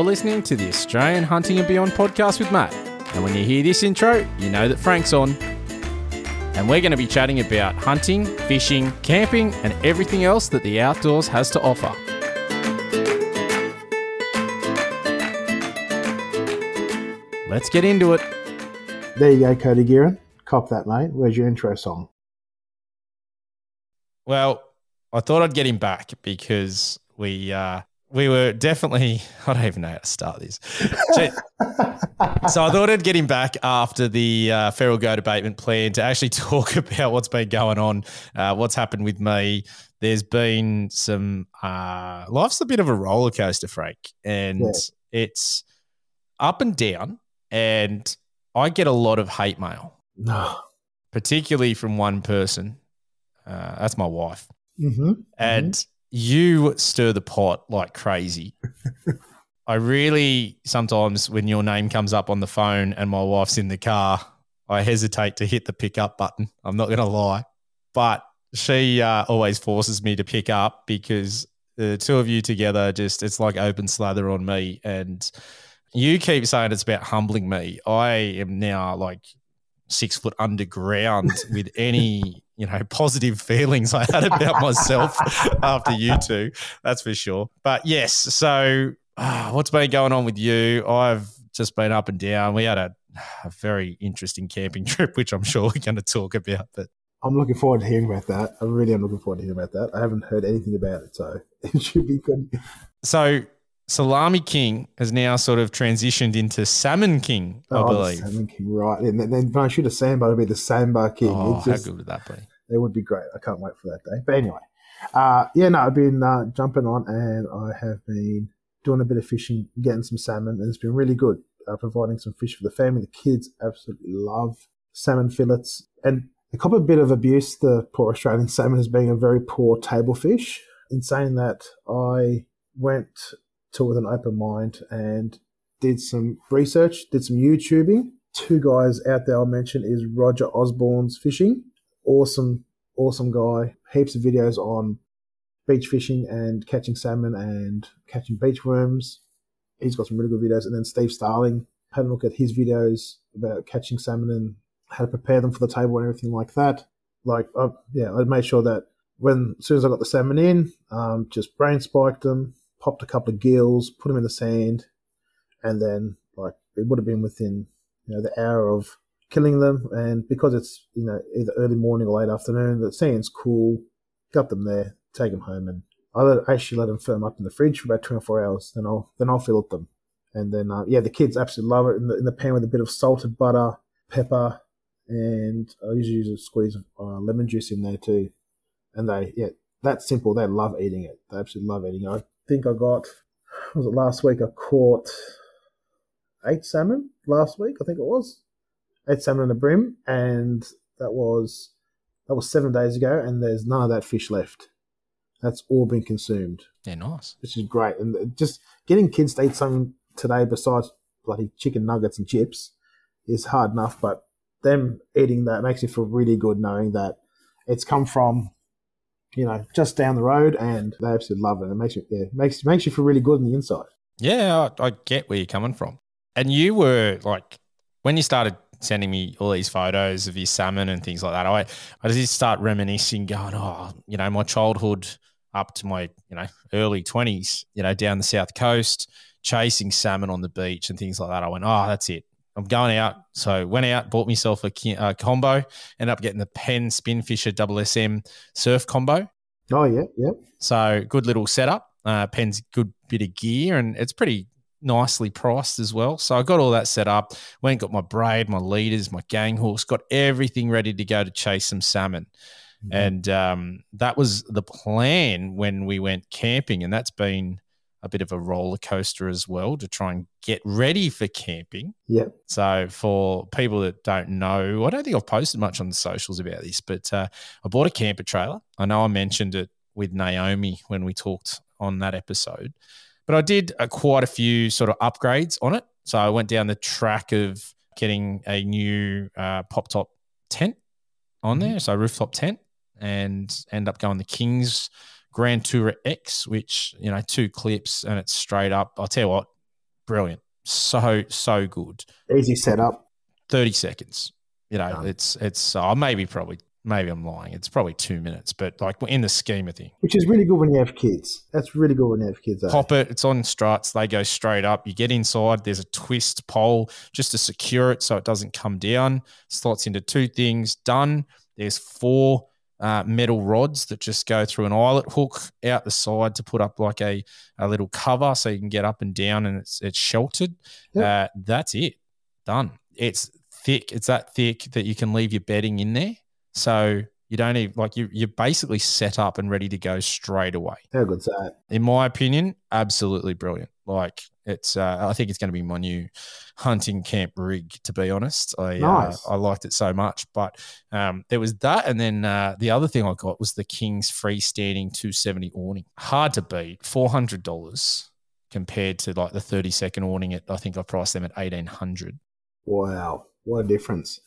You're listening to the Australian Hunting and Beyond podcast with Matt. And when you hear this intro, you know that Frank's on. And we're going to be chatting about hunting, fishing, camping, and everything else that the outdoors has to offer. Let's get into it. There you go, Cody Gearin. Cop that, mate. Where's your intro song? Well, I thought I'd get him back because we uh, we were definitely I don't even know how to start this. so I thought I'd get him back after the uh, feral goat abatement plan to actually talk about what's been going on, uh, what's happened with me. There's been some uh, life's a bit of a roller coaster, Frank, and yeah. it's up and down and I get a lot of hate mail. No. Particularly from one person. Uh, that's my wife. Mm-hmm. And mm-hmm. You stir the pot like crazy. I really sometimes, when your name comes up on the phone and my wife's in the car, I hesitate to hit the pick up button. I'm not going to lie. But she uh, always forces me to pick up because the two of you together just, it's like open slather on me. And you keep saying it's about humbling me. I am now like six foot underground with any you know positive feelings I had about myself after you two. That's for sure. But yes, so uh, what's been going on with you? I've just been up and down. We had a, a very interesting camping trip, which I'm sure we're going to talk about. But I'm looking forward to hearing about that. I really am looking forward to hearing about that. I haven't heard anything about it, so it should be good. So Salami King has now sort of transitioned into Salmon King, I oh, believe. Salmon King, right. And then when I shoot a sambar, it'll be the Sambar King. Oh, just, how good would that be? It would be great. I can't wait for that day. But anyway, uh, yeah, no, I've been uh, jumping on and I have been doing a bit of fishing, getting some salmon, and it's been really good. Uh, providing some fish for the family. The kids absolutely love salmon fillets. And a couple of bit of abuse the poor Australian salmon as being a very poor table fish. In saying that, I went to with an open mind and did some research, did some YouTubing. Two guys out there I'll mention is Roger Osborne's Fishing. Awesome, awesome guy. Heaps of videos on beach fishing and catching salmon and catching beach worms. He's got some really good videos. And then Steve Starling had a look at his videos about catching salmon and how to prepare them for the table and everything like that. Like, I, yeah, I made sure that when as soon as I got the salmon in, um, just brain spiked them, popped a couple of gills, put them in the sand, and then like it would have been within you know the hour of killing them. And because it's you know either early morning or late afternoon, the sand's cool. Got them there, take them home, and I let, actually let them firm up in the fridge for about 24 hours. Then I'll then I'll fillet them, and then uh, yeah, the kids absolutely love it in the, in the pan with a bit of salted butter, pepper, and I usually use a squeeze of uh, lemon juice in there too. And they yeah, that's simple. They love eating it. They absolutely love eating it. I think I got, was it last week? I caught eight salmon last week. I think it was eight salmon in a bream, and that was that was seven days ago, and there's none of that fish left. That's all been consumed. Yeah, nice. Which is great, and just getting kids to eat something today besides bloody chicken nuggets and chips is hard enough, but them eating that makes you feel really good knowing that it's come from you know, just down the road, and they absolutely love it. It makes you, yeah, makes makes you feel really good on the inside. Yeah, I, I get where you're coming from. And you were like, when you started sending me all these photos of your salmon and things like that, I I just start reminiscing, going, oh, you know, my childhood up to my you know early twenties, you know, down the south coast, chasing salmon on the beach and things like that. I went, oh, that's it. I'm going out. So went out, bought myself a, a combo, ended up getting the Penn Spinfisher Double SM surf combo. Oh yeah, yeah. So good little setup. Uh, Penn's good bit of gear, and it's pretty nicely priced as well. So I got all that set up. Went got my braid, my leaders, my gang hooks, got everything ready to go to chase some salmon. Mm-hmm. And um, that was the plan when we went camping, and that's been a bit of a roller coaster as well to try and get ready for camping. Yeah. So for people that don't know, I don't think I've posted much on the socials about this, but uh, I bought a camper trailer. I know I mentioned it with Naomi when we talked on that episode, but I did uh, quite a few sort of upgrades on it. So I went down the track of getting a new uh, pop top tent on mm-hmm. there, so rooftop tent, and end up going the Kings Grand Tourer X, which, you know, two clips and it's straight up. I'll tell you what, brilliant. So, so good. Easy setup. 30 seconds. You know, Done. it's, it's, uh, maybe probably, maybe I'm lying. It's probably two minutes, but like in the scheme of things. Which is really good when you have kids. That's really good when you have kids. eh? Pop it, it's on struts, they go straight up. You get inside, there's a twist pole just to secure it so it doesn't come down. Slots into two things, done. There's four uh, metal rods that just go through an eyelet hook out the side to put up like a, a little cover so you can get up and down and it's it's sheltered. Yep. Uh, that's it. Done. It's thick. It's that thick that you can leave your bedding in there. So you don't even like you you're basically set up and ready to go straight away How good's that? in my opinion, absolutely brilliant. Like it's, uh, I think it's going to be my new hunting camp rig. To be honest, I Nice. uh, I liked it so much. But um, there was that, and then uh, the other thing I got was the King's freestanding 270 awning. Hard to beat, four hundred dollars compared to like the 30 second awning. At I think I priced them at eighteen hundred. Wow. What a difference.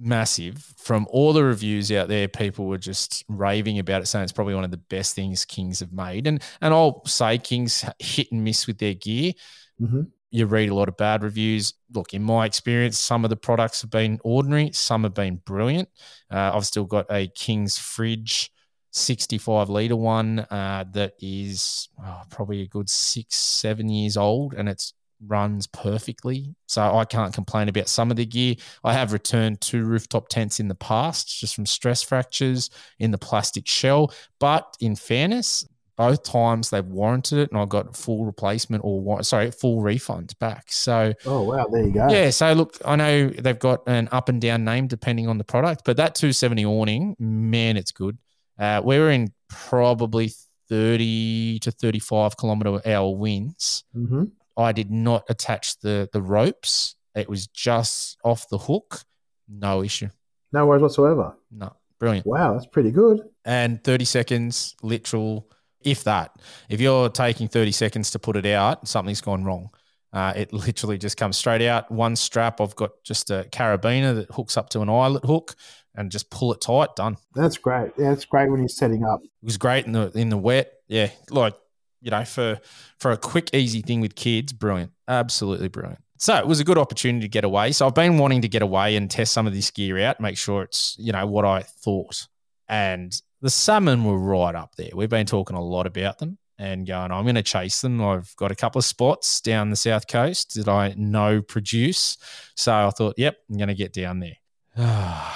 Massive. From all the reviews out there, people were just raving about it, saying it's probably one of the best things Kings have made. And and I'll say Kings hit and miss with their gear. hmm You read a lot of bad reviews. Look, in my experience, some of the products have been ordinary, some have been brilliant. Uh, I've still got a King's fridge. 65 litre one uh, that is oh, probably a good six, seven years old and it's runs perfectly. So I can't complain about some of the gear. I have returned two rooftop tents in the past just from stress fractures in the plastic shell. But in fairness, both times they've warranted it and I got full replacement or sorry, full refund back. So Oh, wow. There you go. yeah, so look, I know they've got an up and down name depending on the product, but that 270 awning, man, it's good. Uh, we were in probably 30 to 35 kilometer hour winds. hmm I did not attach the the ropes. It was just off the hook. No issue. No worries whatsoever. No, brilliant. Wow. That's pretty good. And 30 seconds, literal, if that. If you're taking 30 seconds to put it out, something's gone wrong. Uh, it literally just comes straight out. One strap, I've got just a carabiner that hooks up to an eyelet hook and just pull it tight, done. That's great. Yeah, it's great when you're setting up. It was great in the in the wet. Yeah, like you know, for for a quick, easy thing with kids, brilliant, absolutely brilliant. So it was a good opportunity to get away. So I've been wanting to get away and test some of this gear out, make sure it's you know what I thought. And the salmon were right up there. We've been talking a lot about them and going, I'm going to chase them. I've got a couple of spots down the south coast that I know produce. So I thought, yep, I'm going to get down there. I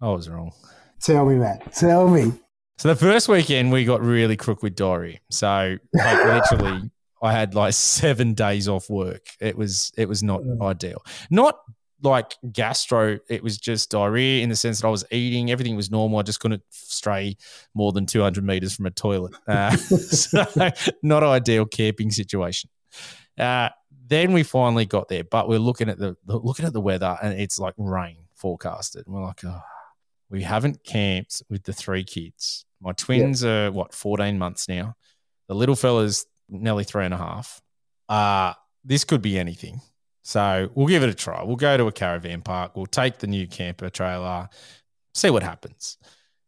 was wrong. Tell me, Matt. Tell me. So the first weekend we got really crook with diarrhea. So like literally I had like seven days off work. It was it was not Mm. ideal. Not like gastro, it was just diarrhea in the sense that I was eating, everything was normal. I just couldn't stray more than 200 meters from a toilet. Uh, so not ideal camping situation. Uh, then we finally got there, but we're looking at the looking at the weather and it's like rain forecasted. And we're like, oh, we haven't camped with the three kids. My twins are what, 14 months now. The little fella's nearly three and a half. Uh, this could be anything. So we'll give it a try. We'll go to a caravan park. We'll take the new camper trailer, see what happens.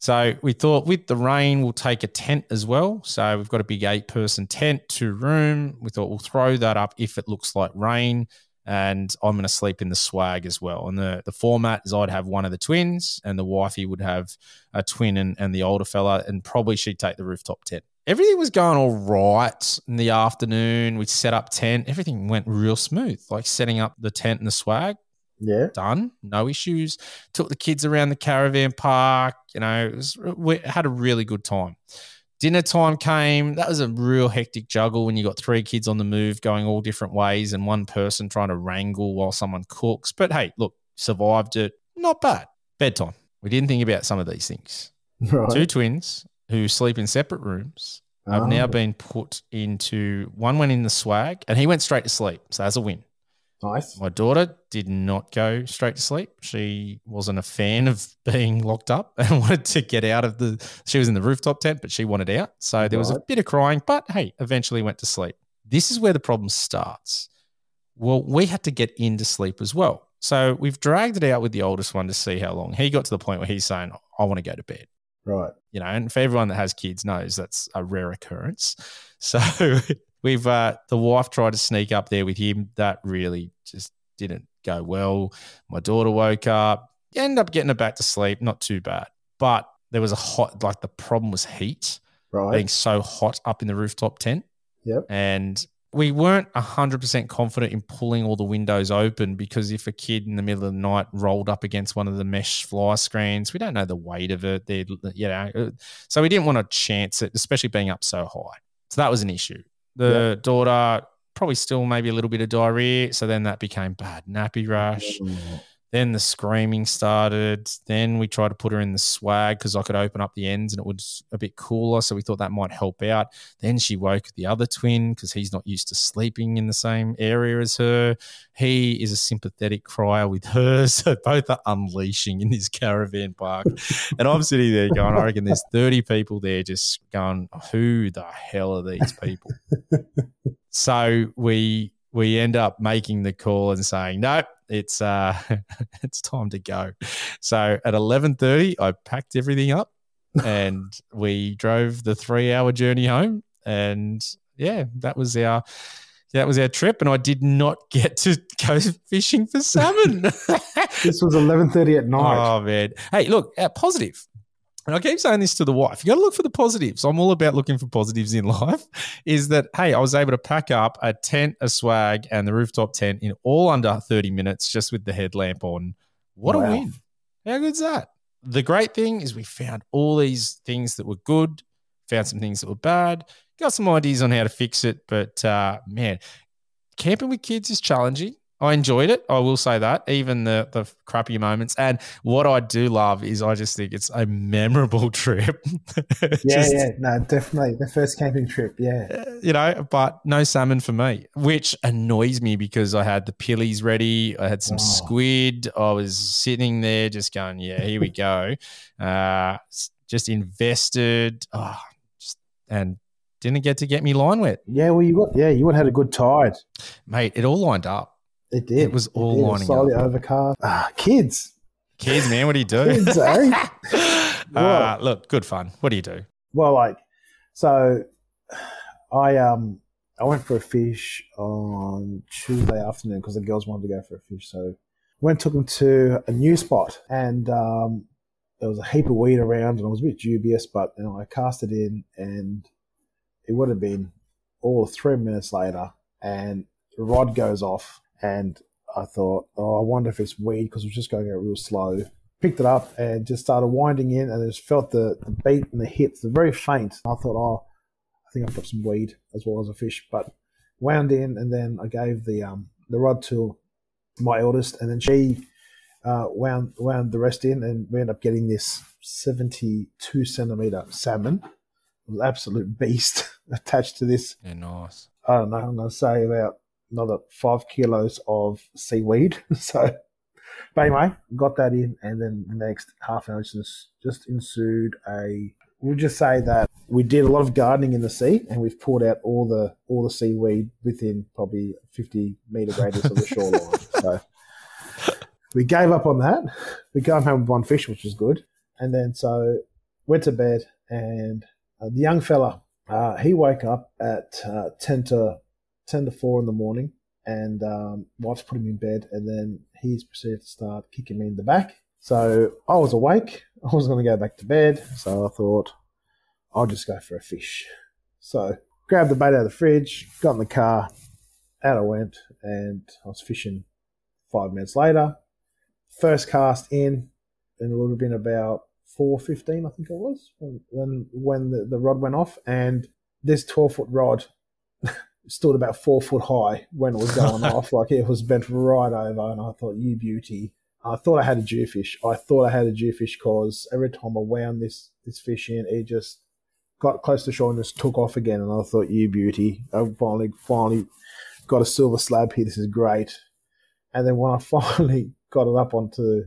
So we thought with the rain, we'll take a tent as well. So we've got a big eight person tent, two room. We thought we'll throw that up if it looks like rain. And I'm going to sleep in the swag as well. And the, the format is I'd have one of the twins, and the wifey would have a twin and, and the older fella, and probably she'd take the rooftop tent. Everything was going all right in the afternoon. We set up tent. Everything went real smooth, like setting up the tent and the swag Yeah. done, no issues. Took the kids around the caravan park. You know, it was, we had a really good time. Dinner time came. That was a real hectic juggle when you got three kids on the move going all different ways and one person trying to wrangle while someone cooks. But hey, look, survived it. Not bad. Bedtime. We didn't think about some of these things. Right. Two twins who sleep in separate rooms have Oh. now ah. been put into one went in the swag and he went straight to sleep. So that's a win. Nice. My daughter did not go straight to sleep. She wasn't a fan of being locked up and wanted to get out of the. She was in the rooftop tent, but she wanted out. So there was a bit of crying, but hey, eventually went to sleep. This is where the problem starts. Well, we had to get into sleep as well. So we've dragged it out with the oldest one to see how long. He got to the point where he's saying, I want to go to bed Right. you know, and for everyone that has kids knows that's a rare occurrence. So we've uh, the wife tried to sneak up there with him. That really just didn't go well. My daughter woke up, ended up getting her back to sleep. Not too bad, but there was a hot. Like the problem was heat, Right. being so hot up in the rooftop tent. Yep. And we weren't 100% confident in pulling all the windows open because if a kid in the middle of the night rolled up against one of the mesh fly screens, we don't know the weight of it. They'd, you know, uh, so we didn't want to chance it, especially being up so high. So that was an issue. The daughter probably still maybe a little bit of diarrhea. So then that became bad nappy rash. Mm. Then the screaming started. Then we tried to put her in the swag because I could open up the ends and it was a bit cooler. So we thought that might help out. Then she woke the other twin because he's not used to sleeping in the same area as her. He is a sympathetic crier with her. So both are unleashing in this caravan park. and I'm sitting there going, I reckon there's 30 people there just going, who the hell are these people? so we we end up making the call and saying, no, it's uh it's time to go. So at eleven thirty, I packed everything up and we drove the three hour journey home. And yeah, that was our that was our trip. And I did not get to go fishing for salmon. This was eleven thirty at night. Oh man! Hey, look, uh, positive. And I keep saying this to the wife. You got to look for the positives. I'm all about looking for positives in life. Is that hey, I was able to pack up a tent, a swag, and the rooftop tent in all under 30 minutes, just with the headlamp on. What a win! How good's that? The great thing is we found all these things that were good, found some things that were bad, got some ideas on how to fix it. But uh, man, camping with kids is challenging. I enjoyed it. I will say that, even the the crappy moments. And what I do love is I just think it's a memorable trip. yeah, Just, yeah, no, definitely the first camping trip. Yeah, uh, You know, but no salmon for me, which annoys me because I had the pillies ready. I had some Oh. squid. I was sitting there just going, yeah, here we go. Uh, just invested. Oh, just, and didn't get to get me line wet. yeah. Well, you got yeah, you would have had a good tide. Mate, it all lined up. It did. It was all did. lining slightly up. overcast. Ah, kids, Kids, man, what do you do? kids, eh? uh, look, good fun. What do you do? Well, like, so I um I went for a fish on Tuesday afternoon because the girls wanted to go for a fish. So went took them to a new spot, and um, there was a heap of weed around, and I was a bit dubious, but you know I cast it in, and it would have been all three minutes later, and the rod goes off, and I thought, oh, I wonder if it's weed because it was just going out real slow picked it up and just started winding in and I just felt the, the beat and the hits. They're very faint. I thought, oh, I think I've got some weed as well as a fish. But wound in and then I gave the um, the rod to my eldest and then she uh, wound wound the rest in and we ended up getting this 72 centimeter salmon. It was an absolute beast attached to this. Yeah, nice. I don't know, I'm going to say about another five kilos of seaweed. So, but anyway, got that in, and then the next half an hour just, just ensued a. We'll just say that we did a lot of gardening in the sea, and we've pulled out all the all the seaweed within probably 50 meter radius of the shoreline. so we gave up on that. We came home with one fish, which was good, and then so went to bed, and uh, the young fella uh, he woke up at uh, 10 to 10 to 4 in the morning and um, wife's put him in bed and then he's proceeded to start kicking me in the back. So i was awake. I was going to go back to bed. So i thought i'll just go for a fish. So grabbed the bait out of the fridge got in the car out i went and i was fishing five minutes later. First cast in and it would have been about 4.15 i think it was when, when, the, the rod went off and this 12 foot rod stood about four foot high when it was going off. Like it was bent right over, and I thought, "You beauty!" I thought I had a jewfish. I thought I had a jewfish because every time I wound this this fish in, it just got close to shore and just took off again. And I thought, "You beauty!" I finally finally got a silver slab here. This is great. And then when I finally got it up onto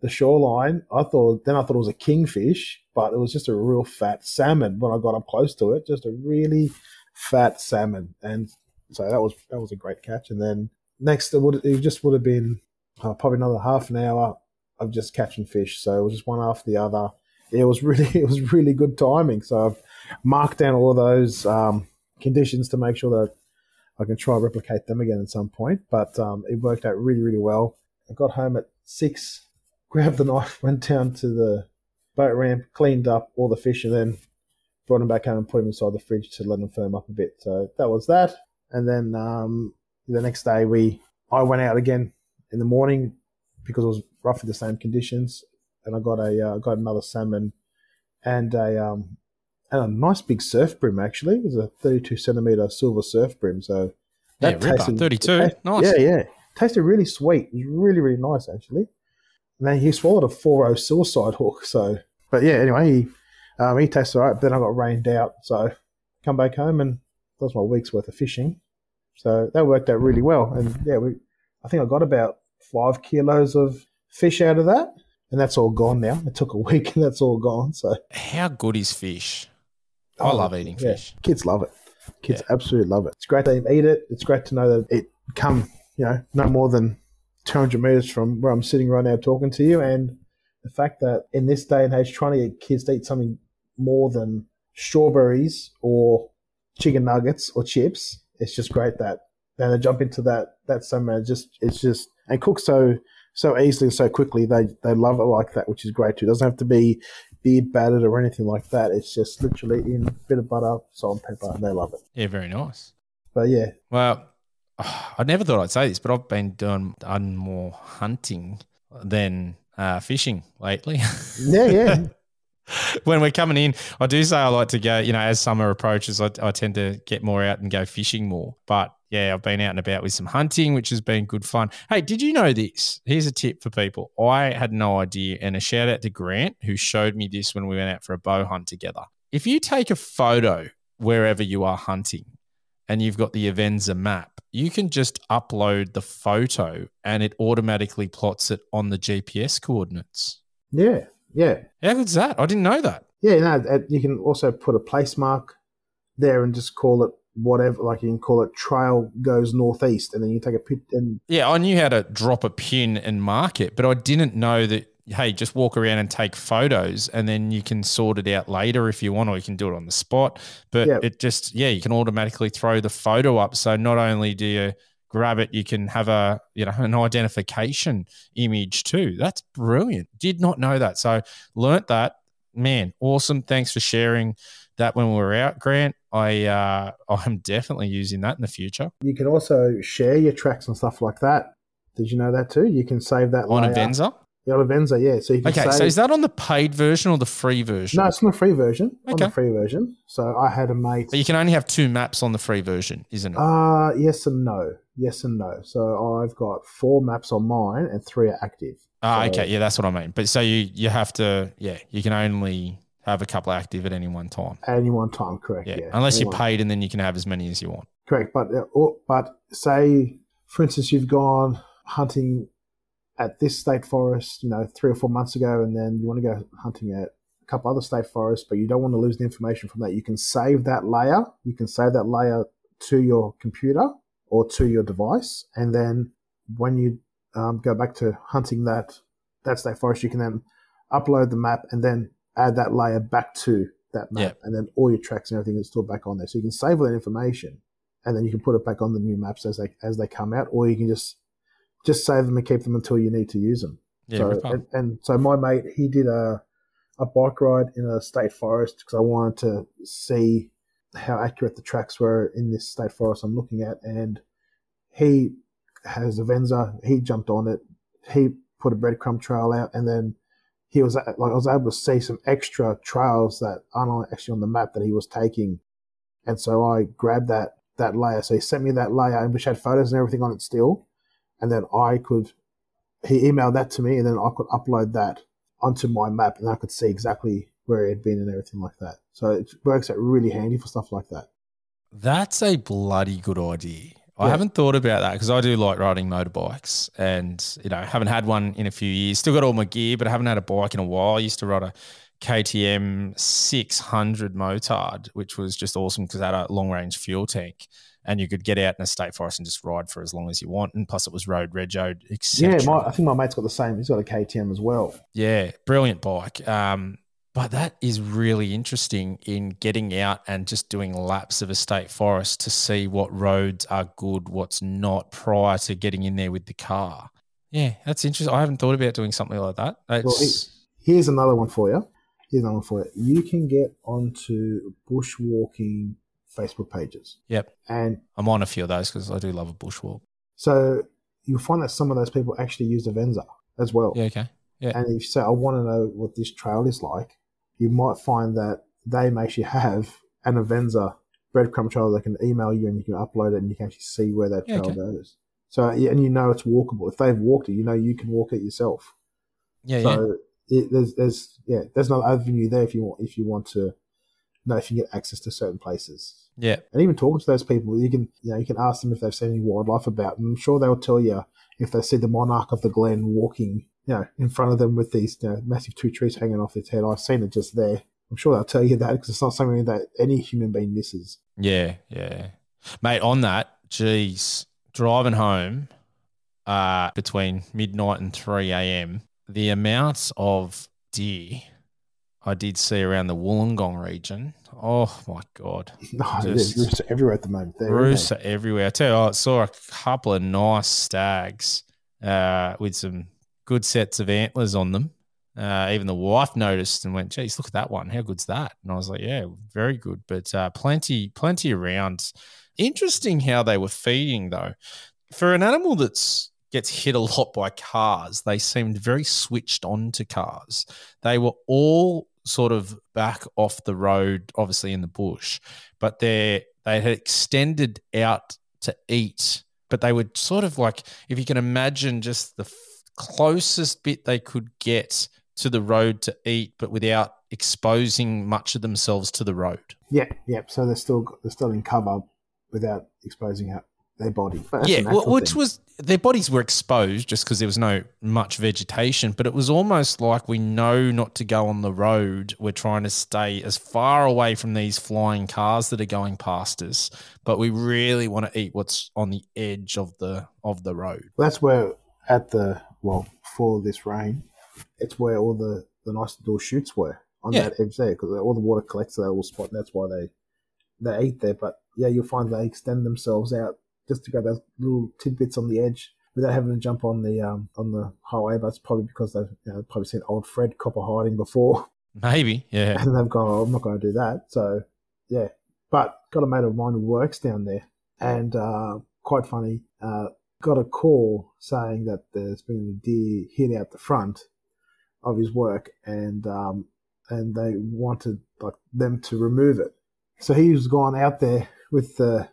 the shoreline, I thought then I thought it was a kingfish, but it was just a real fat salmon. When I got up close to it, just a really fat salmon, and so that was that was a great catch. And then next, it would it just would have been uh, probably another half an hour of just catching fish. So it was just one after the other. It was really it was really good timing. So I've marked down all of those um, conditions to make sure that I can try and replicate them again at some point. But um, it worked out really, really well. I got home at six, grabbed the knife, went down to the boat ramp, cleaned up all the fish, and then brought him back home and put him inside the fridge to let him firm up a bit. So that was that. And then um, the next day, we I went out again in the morning because it was roughly the same conditions, and I got a uh, got another salmon and a um, and a nice big surf bream actually. It was a 32 centimeter silver surf bream. So that yeah, tasted, 32. Tasted, nice. Yeah, yeah. Tasted really sweet. It was really, really nice actually. And then he swallowed a 4 suicide hook. So, but yeah, anyway, he, um, he tasted all right. But then I got rained out. So come back home and that was my week's worth of fishing. So that worked out really well. And yeah, we, I think I got about five kilos of fish out of that. And that's all gone now. It took a week and that's all gone. So how good is fish? I oh, love eating yeah. fish. Kids love it. Kids yeah. absolutely love it. It's great they eat it. It's great to know that it come, you know, no more than 200 meters from where I'm sitting right now talking to you. And the fact that in this day and age, trying to get kids to eat something more than strawberries or chicken nuggets or chips, it's just great that and they jump into that that summer. Just it's just and cook so so easily and so quickly. They they love it like that, which is great too. It doesn't have to be beer battered or anything like that. It's just literally in a bit of butter, salt, and pepper, and they love it. Yeah, very nice. But yeah. Well, I never thought I'd say this, but I've been doing, done more hunting than uh, fishing lately. Yeah, yeah. when we're coming in, I do say I like to go, you know, as summer approaches, I, I tend to get more out and go fishing more. But yeah, I've been out and about with some hunting, which has been good fun. Hey, did you know this? Here's a tip for people. I had no idea, and a shout out to Grant, who showed me this when we went out for a bow hunt together. If you take a photo wherever you are hunting and you've got the Avenza map, you can just upload the photo and it automatically plots it on the GPS coordinates. Yeah, yeah. How good's that? I didn't know that. Yeah, no, you can also put a place mark there and just call it whatever, like you can call it trail goes northeast, and then you take a pit and yeah, I knew how to drop a pin and mark it, but I didn't know that. Hey, just walk around and take photos, and then you can sort it out later if you want, or you can do it on the spot. But yeah. it just yeah, you can automatically throw the photo up. So not only do you grab it, you can have a you know an identification image too. That's brilliant. Did not know that. So learnt that. Man, awesome. Thanks for sharing that when we were out, Grant. I uh, I'm definitely using that in the future. You can also share your tracks and stuff like that. Did you know that too? You can save that on layer. Avenza. Yeah, on Avenza, yeah. So you can okay. So is that on the paid version or the free version? No, it's on the free version. Okay. On the free version. So I had a mate. But you can only have two maps on the free version, isn't it? Uh yes and no. Yes and no. So I've got four maps on mine and three are active. Ah, so, okay. Yeah, that's what I mean. But so you you have to yeah, you can only have a couple active at any one time. At any one time, correct. Yeah, yeah. unless you're paid, and then you can have as many as you want. Correct, but uh, but say, for instance, you've gone hunting at this state forest, you know, three or four months ago, and then you want to go hunting at a couple other state forests, but you don't want to lose the information from that. You can save that layer. You can save that layer to your computer or to your device, and then when you um, go back to hunting that that state forest, you can then upload the map and then add that layer back to that map, yep. and then all your tracks and everything is still back on there. So you can save all that information, and then you can put it back on the new maps as they as they come out, or you can just just save them and keep them until you need to use them. Yeah, so, and, and, so my mate he did a a bike ride in a state forest because I wanted to see how accurate the tracks were in this state forest I'm looking at, and he has Avenza. He jumped on it. He put a breadcrumb trail out, and then he was like I was able to see some extra trails that aren't actually on the map that he was taking, and so I grabbed that that layer. So he sent me that layer, and which had photos and everything on it still, and then I could he emailed that to me, and then I could upload that onto my map, and I could see exactly where he had been and everything like that. So it works out really handy for stuff like that. That's a bloody good idea. I haven't thought about that because I do like riding motorbikes and, you know, haven't had one in a few years. Still got all my gear, but I haven't had a bike in a while. I used to ride a KTM 600 motard, which was just awesome because it had a long range fuel tank and you could get out in a state forest and just ride for as long as you want. And plus, it was road etc. Yeah, my, I think my mate's got the same. He's got a KTM as well. Yeah, brilliant bike. Um, But that is really interesting in getting out and just doing laps of a state forest to see what roads are good, what's not, prior to getting in there with the car. Yeah, that's interesting. I haven't thought about doing something like that. Well, here's another one for you. Here's another one for you. You can get onto bushwalking Facebook pages. Yep. And I'm on a few of those because I do love a bushwalk. so you'll find that some of those people actually use Avenza as well. Yeah, okay. And if you say, I want to know what this trail is like, you might find that they may actually have an Avenza breadcrumb trail they can email you and you can upload it and you can actually see where that Yeah, trail okay. goes. So, and you know it's walkable. If they've walked it, you know you can walk it yourself. Yeah, yeah. so it, there's, there's, yeah, there's another avenue there if you want, if you want to know if you get access to certain places. Yeah. And even talking to those people, you can, you know, you can ask them if they've seen any wildlife about them. I'm sure they'll tell you if they see the monarch of the glen walking, you know, in front of them with these you know, massive two trees hanging off its head. I've seen it just there. I'm sure they'll tell you that because it's not something that any human being misses. Yeah, yeah. Mate, on that, geez, driving home uh, between midnight and 3 a.m., the amounts of deer I did see around the Wollongong region, oh my God. No, there's roosts everywhere at the moment. There, are everywhere. I tell you, I saw a couple of nice stags uh, with some good sets of antlers on them. Uh, even the wife noticed and went, "Geez, look at that one! How good's that?" And I was like, "Yeah, very good." But uh, plenty, plenty around. Interesting how they were feeding though. For an animal that's gets hit a lot by cars, they seemed very switched on to cars. They were all sort of back off the road, obviously in the bush, but they they had extended out to eat, but they were sort of like if you can imagine just the f- closest bit they could get to the road to eat, but without exposing much of themselves to the road. Yeah, yeah. So they're still they're still in cover without exposing out their body. But that's a yeah, which thing. was their bodies were exposed just because there was no much vegetation, but it was almost like we know not to go on the road. We're trying to stay as far away from these flying cars that are going past us, but we really want to eat what's on the edge of the of the road. that's where at the well for this rain, it's where all the the nice little shoots were on Yeah. that edge there because all the water collects at that little spot. And that's why they they eat there. But yeah, you'll find they extend themselves out just to grab those little tidbits on the edge without having to jump on the um on the highway. But it's probably because they've you know, probably seen old Fred copper hiding before. Maybe, yeah, and they've gone, oh, I'm not going to do that. So, yeah. But got a mate of mine who works down there, and uh, quite funny, uh, got a call saying that there's been a deer hit out the front of his work, and um, and they wanted like them to remove it. So he's gone out there with the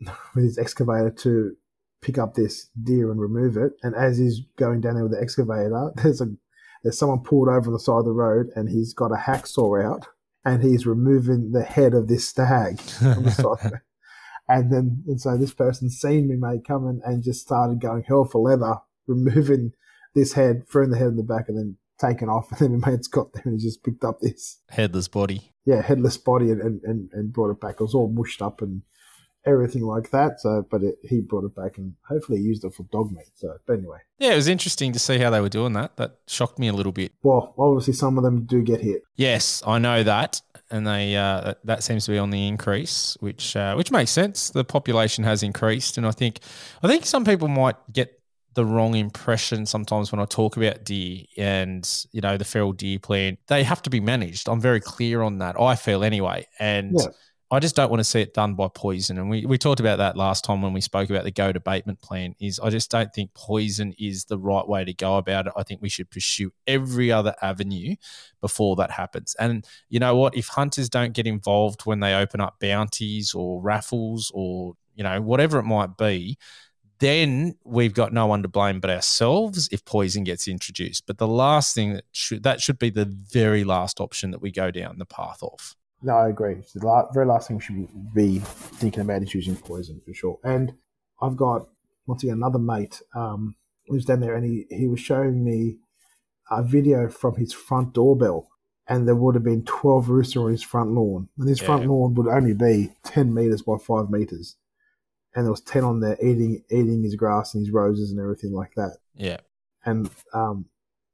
with his excavator to pick up this deer and remove it. And as he's going down there with the excavator, there's a there's someone pulled over on the side of the road and he's got a hacksaw out and he's removing the head of this stag on the side. And then, and so this person seen me, mate, coming and just started going hell for leather, removing this head, throwing the head in the back, and then taking off. And then my mate's got there and he just picked up this, headless body. yeah, headless body and, and, and brought it back. It was all mushed up and everything like that. So, but it, he brought it back and hopefully he used it for dog meat. So, but anyway, Yeah, it was interesting to see how they were doing that. That shocked me a little bit. well, obviously some of them do get hit. Yes, I know that, and they uh, that- that seems to be on the increase, which uh, which makes sense. The population has increased, and I think I think some people might get the wrong impression sometimes when I talk about deer and you know the feral deer plan. They have to be managed. I'm very clear on that. I feel anyway, and. Yeah. I just don't want to see it done by poison. And we, we talked about that last time when we spoke about the goat abatement plan is I just don't think poison is the right way to go about it. I think we should pursue every other avenue before that happens. And you know what? If hunters don't get involved when they open up bounties or raffles or, you know, whatever it might be, then we've got no one to blame but ourselves if poison gets introduced. But the last thing that should that should be the very last option that we go down the path of. No, I agree. It's the la- very last thing we should be thinking about is using poison for sure. And I've got once again another mate um, who's down there, and he, he was showing me a video from his front doorbell, and there would have been twelve Rusa on his front lawn, and his front lawn would only be ten meters by five meters, and there was ten on there eating eating his grass and his roses and everything like that Yeah. and um,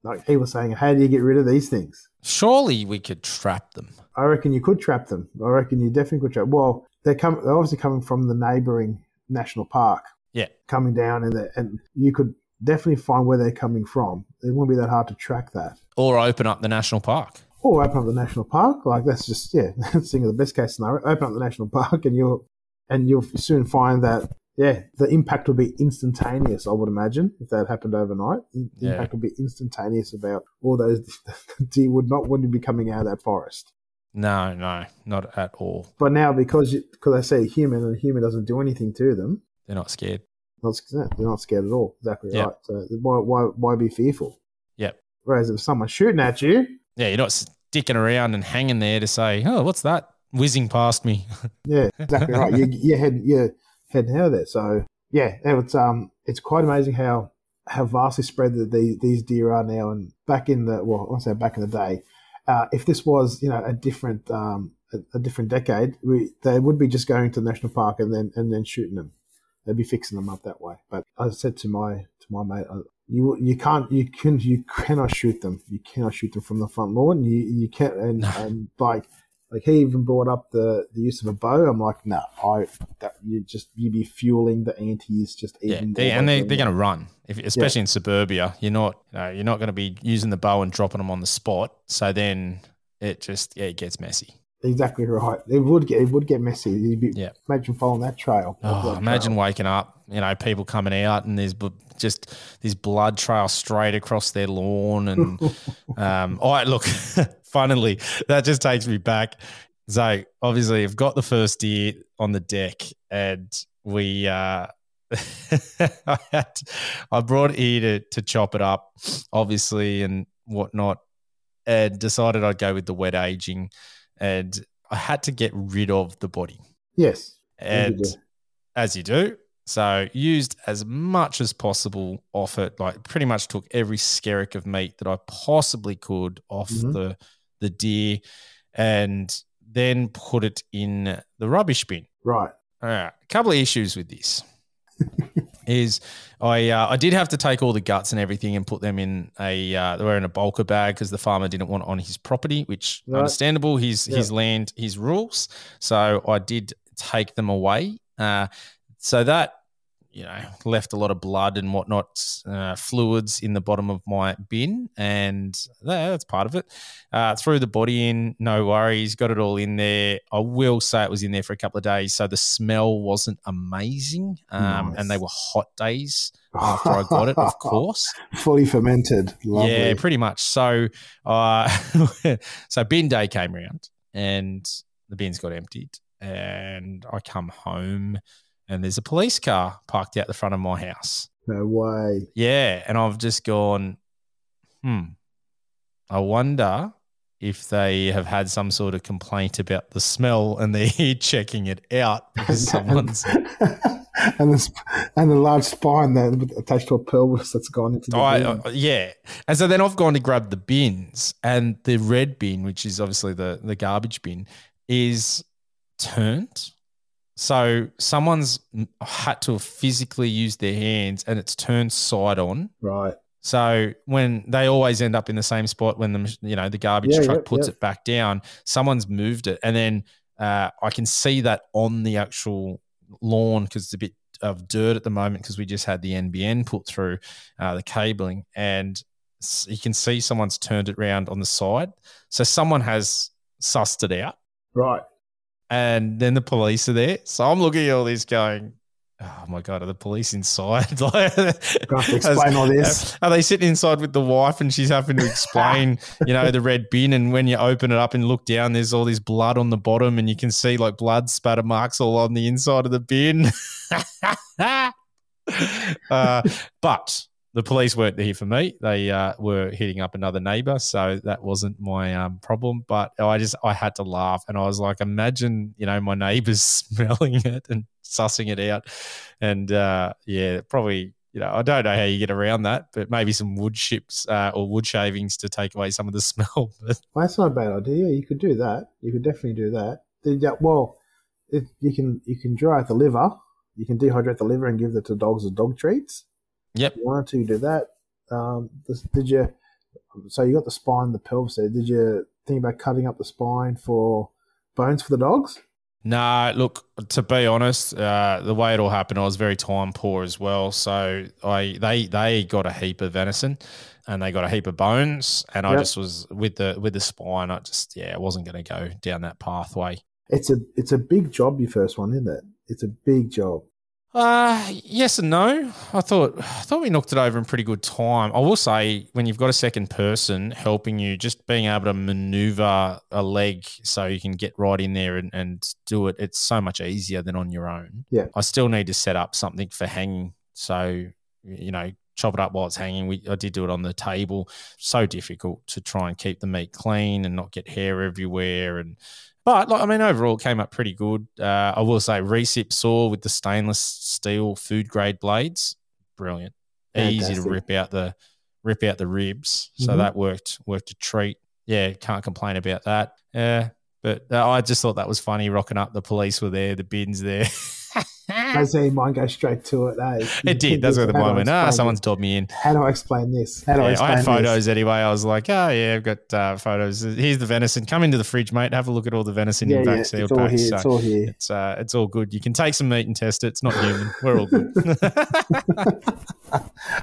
like he was saying, how do you get rid of these things? Surely we could trap them. I reckon you could trap them. I reckon you definitely could trap. Well, they're come. They're obviously coming from the neighbouring national park. Yeah. Coming down, and and you could definitely find where they're coming from. It won't be that hard to track that. Or open up the national park. Or open up the national park. Like that's just yeah. Of the best case scenario. Open up the national park, and you'll and you'll soon find that yeah, the impact would be instantaneous. I would imagine if that happened overnight, the Yeah. impact would be instantaneous about all those deer would not want to be coming out of that forest. No, no, not at all. But now because you, because they say human and human doesn't do anything to them, They're not scared. not, they're not scared at all. Exactly Yeah. right. So why why why be fearful? Yep. Whereas if someone's shooting at you, Yeah, you're not sticking around and hanging there to say, "Oh, what's that whizzing past me?" yeah, exactly right. You you head you heading out of there. So yeah, it's um it's quite amazing how how vastly spread that these these deer are now. And back in the well, I say back in the day, uh, if this was you know a different um a, a different decade, we they would be just going to the national park and then and then shooting them. They'd be fixing them up that way. But I said to my to my mate, uh, you you can't you can you cannot shoot them. You cannot shoot them from the front lawn. You you can't and, and like like he even brought up the the use of a bow. I'm like, no, I that you just you'd be fueling the antis just Yeah, they, and they they're going to run, if, especially in suburbia. You're not, you know, you're not going to be using the bow and dropping them on the spot. So then it just, yeah, it gets messy. exactly right. It would get it would get messy. Be Yeah. imagine following that trail. Oh, imagine trail. waking up, you know, people coming out and there's just this blood trail straight across their lawn. And um, oh, look, funnily, that just takes me back. So obviously, I've got the first deer on the deck, and we, uh, I had, I brought it here to, to chop it up, obviously, and whatnot, and decided I'd go with the wet aging, and I had to get rid of the body Yes. and do. as you do. So used as much as possible off it. Like pretty much took every skerrick of meat that I possibly could off Mhm. the the deer, and then put it in the rubbish bin. Right. All right, a couple of issues with this is I uh, I did have to take all the guts and everything and put them in a uh, they were in a bulker bag because the farmer didn't want on his property, which Right. understandable. His Yeah. his land, his rules. So I did take them away. Uh, so that you know left a lot of blood and whatnot, uh, fluids in the bottom of my bin, and that- that's part of it. Uh, threw the body in, no worries, got it all in there. I will say it was in there for a couple of days, so the smell wasn't amazing, um, and they were hot days after I got it, of course. Fully fermented. Lovely. Yeah, pretty much. So, uh, so bin day came around, and the bins got emptied, and I come home, and there's a police car parked out the front of my house. no way. Yeah, and I've just gone, hmm. I wonder if they have had some sort of complaint about the smell, and they're here checking it out because someone's. and the and the large spine that attached to a pelvis that's gone into the I, bin. uh, yeah. And so then I've gone to grab the bins, and the red bin, which is obviously the, the garbage bin, is turned. So someone's had to physically use their hands and it's turned side on. right. So when they always end up in the same spot when the you know the garbage Yeah, truck puts it back down, someone's moved it, and then uh, I can see that on the actual lawn because it's a bit of dirt at the moment because we just had the NBN put through uh, the cabling, and you can see someone's turned it round on the side. So someone has sussed it out, Right. And then the police are there. So I'm looking at all this going. Oh my god! Are the police inside? Like, Gonna have to explain all this. are they sitting inside with the wife and she's having to explain, you know, the red bin? And when you open it up and look down, there's all this blood on the bottom, and you can see like blood spatter marks all on the inside of the bin. uh, but the police weren't here for me. They uh, were hitting up another neighbor, so that wasn't my um, problem. But I just I had to laugh, and I was like, imagine you know my neighbors smelling it and sussing it out, and uh, yeah, probably you know I don't know how you get around that, but maybe some wood chips uh, or wood shavings to take away some of the smell. Well, that's not a bad idea. You could do that. You could definitely do that. Well, you can you can dry out the liver. You can dehydrate the liver and give it to dogs as dog treats. Yep. If you wanted to do that. Um, this, did you So you got the spine, the pelvis there. Did you think about cutting up the spine for bones for the dogs? No, look. To be honest, uh, the way it all happened, I was very time poor as well. So I they they got a heap of venison, and they got a heap of bones, and I just was with the with the spine. I just yeah, I wasn't going to go down that pathway. It's a it's a big job, your first one, isn't it? It's a big job. Uh yes and no. I thought I thought we knocked it over in pretty good time. I will say when you've got a second person helping you, just being able to maneuver a leg so you can get right in there and, and do it, it's so much easier than on your own. Yeah. I still need to set up something for hanging. So, you know, chop it up while it's hanging. We I did do it on the table. So difficult to try and keep the meat clean and not get hair everywhere and but like, I mean, overall, it came up pretty good. Uh, I will say, recip saw with the stainless steel food grade blades, brilliant, easy to rip out the rip out the ribs. So Mhm. that worked worked a treat. Yeah, can't complain about that. Yeah, but uh, I just thought that was funny. Rocking up, the police were there, the bins there. I see mine go straight to it. Eh? it did. That's where the How I mind went. Ah, someone's this? me in. How do I explain this? How do I explain I had this? photos anyway. I was like, oh yeah, I've got uh, photos. Here's the venison. Come into the fridge, mate. Have a look at all the venison Yeah, in yeah, back it's all packs. here. So It's all here. it's uh, it's all good. You can take some meat and test it. It's not human. We're all good.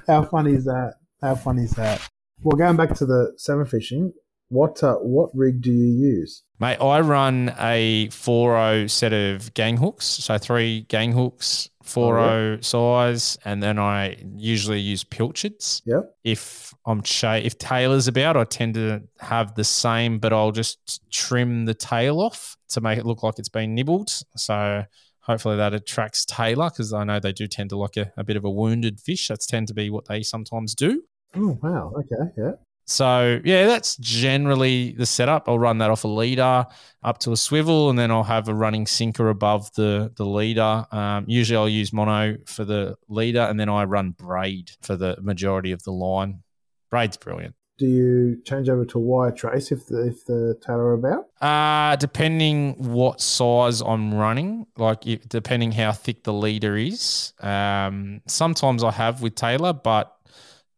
How funny is that? How funny is that? Well, going back to the salmon fishing, what uh, what rig do you use? Mate, I run a 4.0 set of gang hooks. So three gang hooks, 4.0 size, and then I usually use pilchards. Yep. If I'm cha- if tailor's about, I tend to have the same, but I'll just trim the tail off to make it look like it's been nibbled. So hopefully that attracts tailor because I know they do tend to like a, a bit of a wounded fish. That's tend to be what they sometimes do. Oh wow. Okay. Yeah. So yeah, that's generally the setup. I'll run that off a leader up to a swivel, and then I'll have a running sinker above the the leader. Um, usually, I'll use mono for the leader, and then I run braid for the majority of the line. Braid's brilliant. Do you change over to a wire trace if the if the tail are about? Uh, depending what size I'm running, like if, depending how thick the leader is. Um, sometimes I have with tailor, but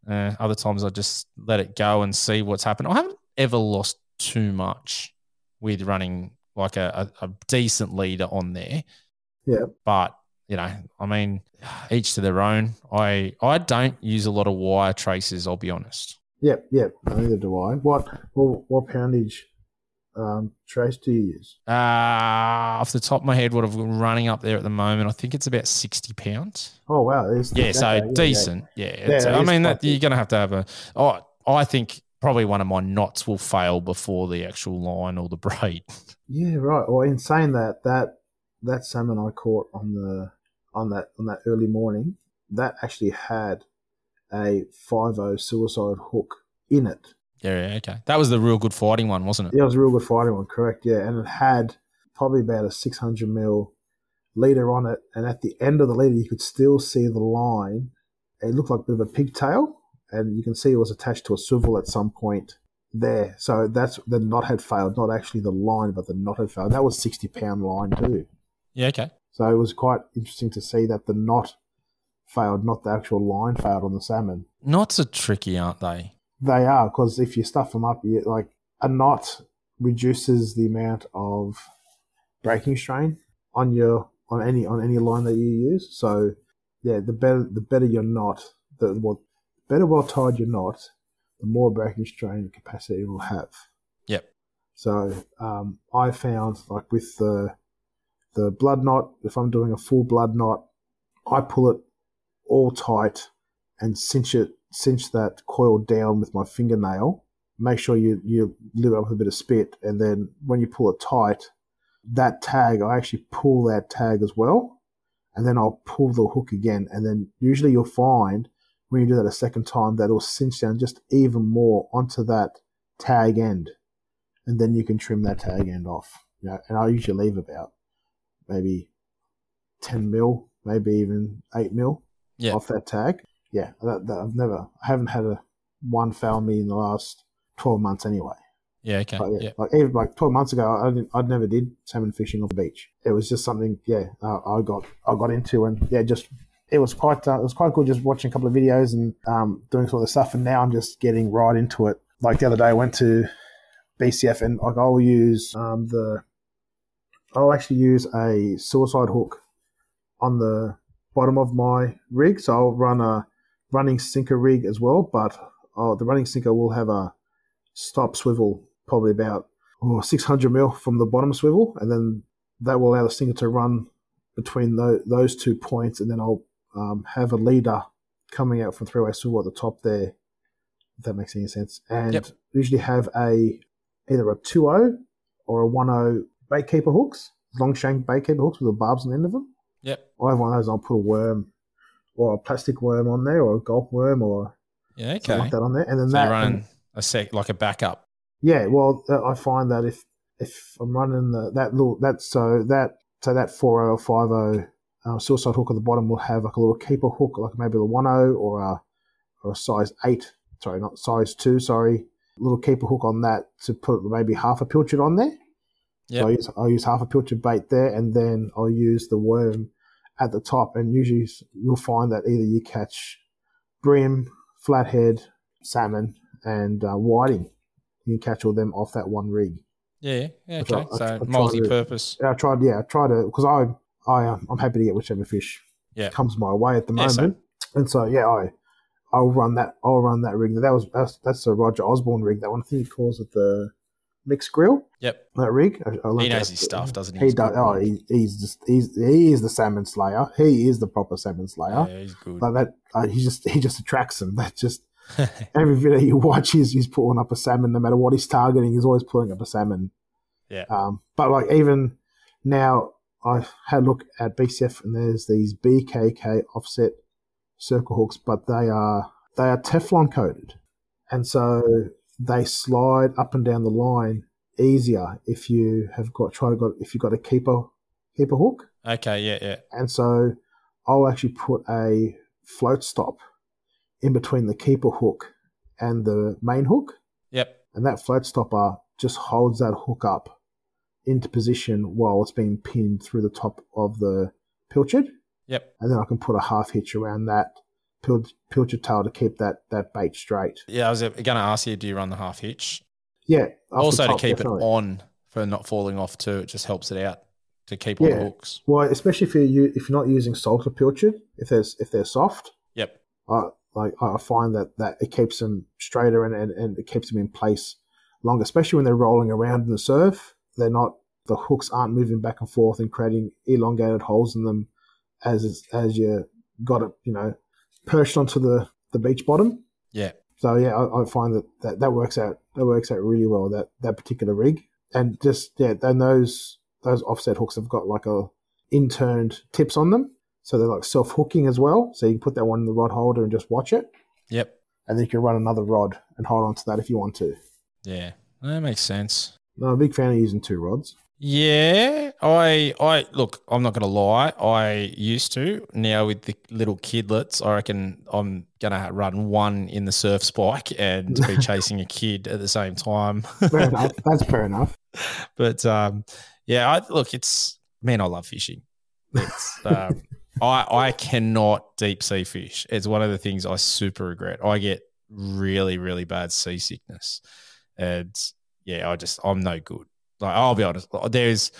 uh, other times I just let it go and see what's happened. I haven't ever lost too much with running like a, a, a decent leader on there. Yeah. But you know, I mean, each to their own. I I don't use a lot of wire traces. I'll be honest. Yep. Yep. Neither do I. What what, what poundage um, trace do you use? Uh, off the top of my head, what I've got running up there at the moment, I think it's about sixty pounds. Oh wow. It's, Yeah, so okay, yeah, decent. Yeah, it's- Yeah, I mean that you're going to have to have a. Oh, I think probably one of my knots will fail before the actual line or the braid. Yeah. yeah, right. Well, in saying that, that that salmon I caught on the on that on that early morning, that actually had a five o suicide hook in it. Yeah, yeah, okay. That was the real good fighting one, wasn't it? Yeah, it was a real good fighting one, correct? Yeah, and it had probably about a 600 mil leader on it, and at the end of the leader, you could still see the line. It looked like a bit of a pigtail, and you can see it was attached to a swivel at some point there. So that's the knot had failed, not actually the line, but the knot had failed. That was 60 pound line too. Yeah, okay. So it was quite interesting to see that the knot failed, not the actual line failed on the salmon. Knots are tricky, aren't they? They are because if you stuff them up, you, like a knot reduces the amount of breaking strain on your on any on any line that you use. So yeah, the better the better your knot, the well, better well tied your knot, the more breaking strain capacity it will have. Yep. So um, I found like with the the blood knot, if I'm doing a full blood knot, I pull it all tight and cinch it, cinch that coil down with my fingernail. Make sure you you live it up with a bit of spit, and then when you pull it tight, that tag I actually pull that tag as well, and then I'll pull the hook again, and then usually you'll find when you do that a second time that it'll cinch down just even more onto that tag end, and then you can trim that tag end off. You know, and I usually leave about maybe ten mil, maybe even eight mil Yeah. off that tag. Yeah, that, that I've never, I haven't had a one foul me in the last twelve months anyway. Yeah, okay. But yeah, Yeah. like even like twelve months ago, I didn't, I'd never did salmon fishing on the beach. It was just something, yeah, uh, I got, I got into, and yeah, just it was quite uh, it was quite good just watching a couple of videos and um, doing sort of the stuff. And now I'm just getting right into it. Like the other day, I went to BCF and like I'll use um, the I'll actually use a suicide hook on the bottom of my rig. So I'll run a running sinker rig as well, but uh, the running sinker will have a stop swivel, probably about oh, 600 mil from the bottom swivel, and then that will allow the sinker to run between those, those two points, and then I'll um, have a leader coming out from three-way swivel at the top there. If that makes any sense, and Yep. usually have a either a 2-0 or a 1.0 bait keeper hooks, long shank bait keeper hooks with the barbs on the end of them. Yep. I have one of those. I'll put a worm or a plastic worm on there, or a gulp worm, or Yeah. something Okay. like that on there, and then So that. you're a sec like a backup. yeah, well, uh, I find that if if I'm running the that little that so that so that four oh or five oh uh, suicide hook at the bottom will have like a little keeper hook, like maybe a one oh or a or a size eight. Sorry, not size two. Sorry, little keeper hook on that to put maybe half a pilchard on there. Yep. So I use, I'll use half a pilchard bait there, and then I'll use the worm at the top. And usually you'll find that either you catch bream, flathead, salmon, and uh, whiting. You can catch all them off that one rig. Yeah. yeah okay. I I So multi-purpose. I tried, yeah, I tried to because I, I, um, I'm happy to get whichever fish Yeah. comes my way at the Yeah, moment. And so yeah, I, I'll run that. I'll run that rig. That was that's that's a Roger Osborne rig. That one I think he calls it the mixed grill. Yep. That rig. I, I He knows that- his stuff, doesn't he? He does. Oh, he, he's just he's he is the salmon slayer. He is the proper salmon slayer. Yeah, he's good. Like that, uh, he just he just attracts them. That just every video you watch, he's he's pulling up a salmon. No matter what he's targeting, he's always pulling up a salmon. Yeah. Um, but like even now, I've had a look at BCF, and there's these BKK offset circle hooks, but they are they are Teflon coated, and so they slide up and down the line easier if you have got try to got if you've got a keeper keeper hook. okay. Yeah. Yeah. And so I'll actually put a float stop in between the keeper hook and the main hook. Yep. And that float stopper just holds that hook up into position while it's being pinned through the top of the pilchard. Yep. And then I can put a half hitch around that pil- pilchard tail to keep that, that bait straight. Yeah. I was going to ask you, do you run the half hitch? Yeah. also top, to keep definitely. it on for not falling off too. It just helps it out to keep Yeah. the hooks. Well, especially if you if you're not using salter pilchard, if there's if they're soft, Yep. I like I find that that it keeps them straighter and, and, and it keeps them in place longer, especially when they're rolling around in the surf. They're not the hooks aren't moving back and forth and creating elongated holes in them as as you got it, you know, perched onto the, the beach bottom. Yeah. So yeah, I, I find that, that that works out that works out really well that that particular rig and just yeah, and those those offset hooks have got like a inturned tips on them, so they're like self hooking as well. So you can put that one in the rod holder and just watch it, Yep. and then you can run another rod and hold on to that if you want to. Yeah. That makes sense. No, I'm a big fan of using two rods. Yeah, I I look, I'm not gonna lie, I used to. Now with the little kidlets, I reckon I'm gonna run one in the surf spike and be chasing a kid at the same time. Fair enough. That's fair enough. but um, yeah, I look, it's man, I love fishing. It's um, I I cannot deep sea fish. It's one of the things I super regret. I get really really bad seasickness, and yeah, I just I'm no good. Like I'll be honest, there's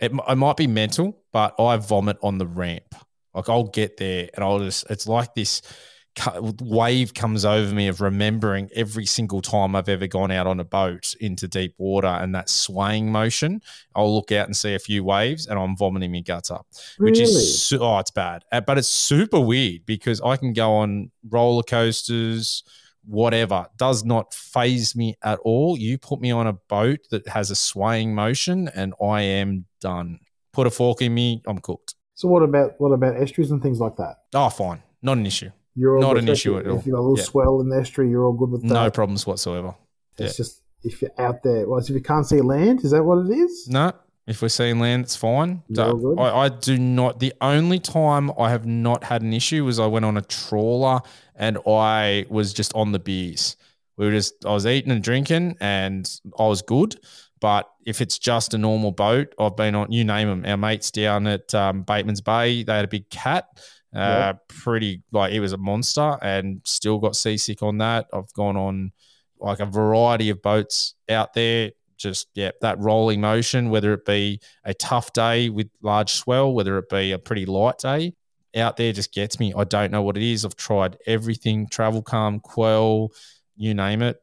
it, it might be mental, but I vomit on the ramp. Like I'll get there and I'll just it's like this wave comes over me of remembering every single time I've ever gone out on a boat into deep water and that swaying motion. I'll look out and see a few waves and I'm vomiting my guts up, which Really? is su- oh, it's bad, Uh, but it's super weird because I can go on roller coasters, whatever, does not phase me at all. You put me on a boat that has a swaying motion and I am done. Put a fork in me, I'm cooked. So what about what about estuaries and things like that? Oh, fine, not an issue. You're all Not an issue at all. If you got a little Yeah. swell in the estuary, you're all good with that. No problems whatsoever. It's just if you're out there. Well, if you can't see land, is that what it is? No, if we're seeing land, it's fine. Good? I, I do not. The only time I have not had an issue was I went on a trawler and I was just on the beers. We were just, I was eating and drinking and I was good. But if it's just a normal boat, I've been on, you name them. Our mates down at um, Batemans Bay, they had a big cat Uh, Pretty like it was a monster and still got seasick on that. I've gone on like a variety of boats out there. Just yeah, that rolling motion, whether it be a tough day with large swell, whether it be a pretty light day, out there just gets me. I don't know what it is. I've tried everything, Travacalm, quell, you name it.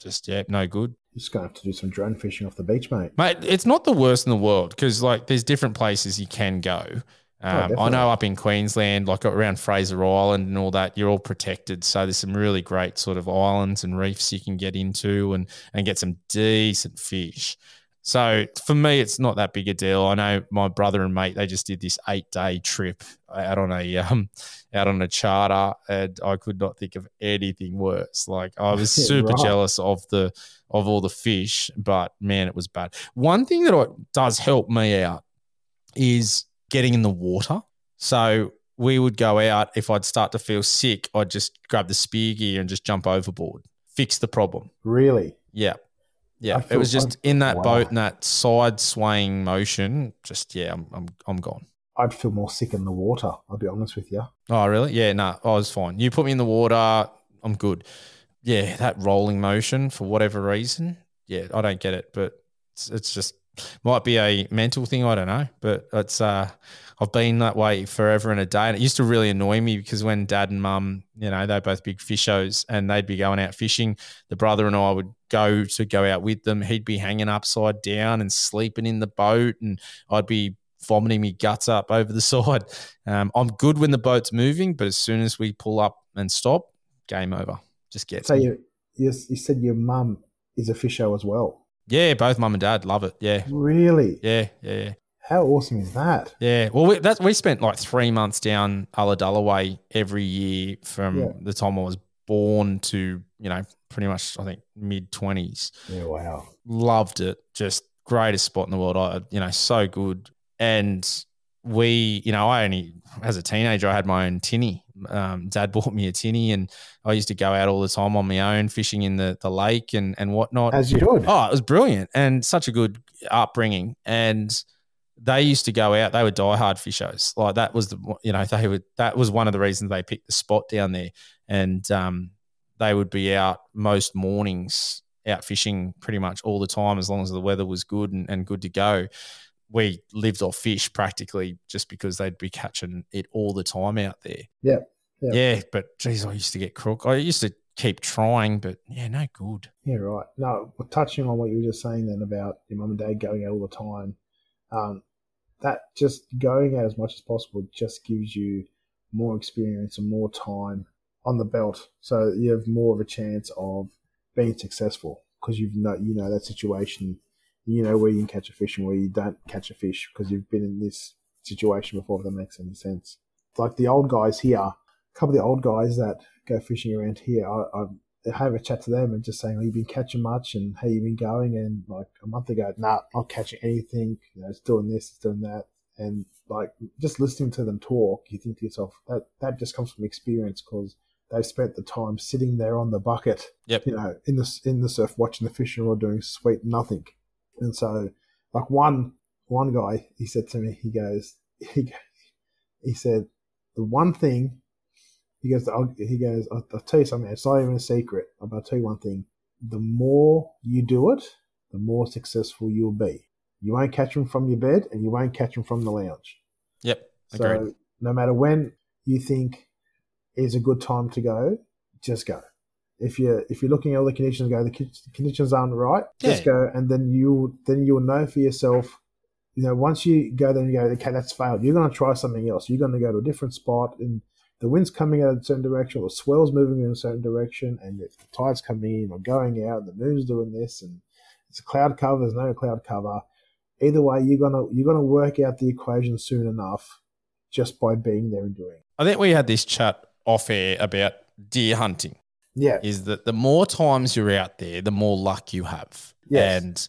Just yeah, no good. You're just gonna have to do some drone fishing off the beach, mate. Mate, it's not the worst in the world because like there's different places you can go. Um, I know up in Queensland, like around Fraser Island and all that, you're all protected. So there's some really great sort of islands and reefs you can get into and and get some decent fish. So for me, it's not that big a deal. I know my brother and mate they just did this eight day trip out on a um out on a charter, and I could not think of anything worse. Like I was super right. jealous of the of all the fish, but man, it was bad. One thing that I, does help me out is getting in the water. So we would go out. If I'd start to feel sick, I'd just grab the spear gear and just jump overboard. Fix the problem. Really? Yeah. Yeah. It was just I- in that wow. boat and that side swaying motion. Just, yeah, I'm, I'm, I'm gone. I'd feel more sick in the water. I'll be honest with you. Oh, really? Yeah, no, I was fine. You put me in the water, I'm good. Yeah, that rolling motion for whatever reason. Yeah, I don't get it, but it's, it's just might be a mental thing. I don't know, but it's uh, I've been that way forever and a day, and it used to really annoy me because when dad and mum, you know, they're both big fishers, and they'd be going out fishing. The brother and I would go to go out with them. He'd be hanging upside down and sleeping in the boat, and I'd be vomiting me guts up over the side. Um, I'm good when the boat's moving, but as soon as we pull up and stop, game over. Just get. So me. you, you, you said your mum is a fisher as well. Yeah, both mum and dad love it. Yeah, Really? yeah, yeah, yeah. How awesome is that? Yeah. Well, we, that's we spent like three months down Ulladulla way every year from Yeah. the time I was born to you know pretty much I think mid twenties. Yeah, wow. Loved it. Just greatest spot in the world. I you know so good. And we you know I only as a teenager I had my own tinny. Um, Dad bought me a tinny, and I used to go out all the time on my own fishing in the the lake and and whatnot. As you should. Oh, it was brilliant and such a good upbringing. And they used to go out. They were diehard fishers. Like that was the you know they would that was one of the reasons they picked the spot down there. And um, they would be out most mornings out fishing pretty much all the time as long as the weather was good and, and good to go. We lived off fish practically just because they'd be catching it all the time out there. Yeah, yeah. Yeah, but geez, I used to get crook. I used to keep trying, but yeah, no good. Yeah, right. No, touching on what you were just saying then about your mum and dad going out all the time, um, that just going out as much as possible just gives you more experience and more time on the belt, so you have more of a chance of being successful because you've know you know that situation, you know where you can catch a fish and where you don't catch a fish because you've been in this situation before. If that makes any sense. Like the old guys here, a couple of the old guys that go fishing around here, I, I have a chat to them and just saying, "Have you been catching much?" and "How you been going?" And like a month ago, nah, not catching anything. You know, it's doing this, it's doing that, and like just listening to them talk, you think to yourself that that just comes from experience because they've spent the time sitting there on the bucket, Yep. you know, in the in the surf, watching the fishing rod doing sweet nothing. And so, like one one guy, he said to me, he goes, he he said, the one thing he goes, I'll, he goes, I'll, I'll tell you something. It's not even a secret. But I'll tell you one thing. The more you do it, the more successful you'll be. You won't catch them from your bed, and you won't catch them from the lounge. Yep. So Agreed. no matter when you think is a good time to go, just go. If you're if you're looking at all the conditions, go the conditions aren't right. Just go, and then you then you'll know for yourself. You know, once you go there and you go, okay, that's failed. You're going to try something else. You're going to go to a different spot, and the wind's coming out in a certain direction, or the swell's moving in a certain direction, and if the tide's coming in or going out, and the moon's doing this, and it's a cloud cover. There's no cloud cover. Either way, you're gonna you're gonna work out the equation soon enough, just by being there and doing. it. I think we had this chat off air about deer hunting. Yeah, Is that the more times you're out there, the more luck you have, Yes. and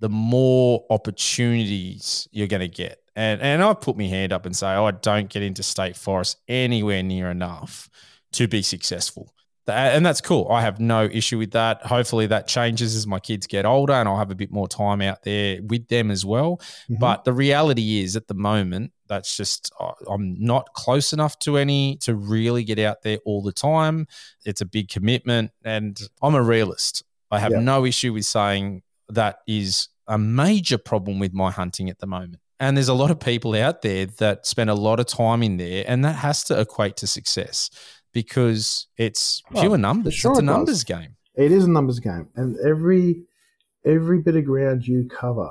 the more opportunities you're going to get. And and I put my hand up and say, oh, I don't get into state forest anywhere near enough to be successful. And that's cool. I have no issue with that. Hopefully, that changes as my kids get older, and I'll have a bit more time out there with them as well. Mm-hmm. But the reality is, at the moment, that's just I'm not close enough to any to really get out there all the time. It's a big commitment, and I'm a realist. I have yeah. no issue with saying that is a major problem with my hunting at the moment. And there's a lot of people out there that spend a lot of time in there, and that has to equate to success because it's pure numbers. Sure it's a numbers does. game. It is a numbers game, and every every bit of ground you cover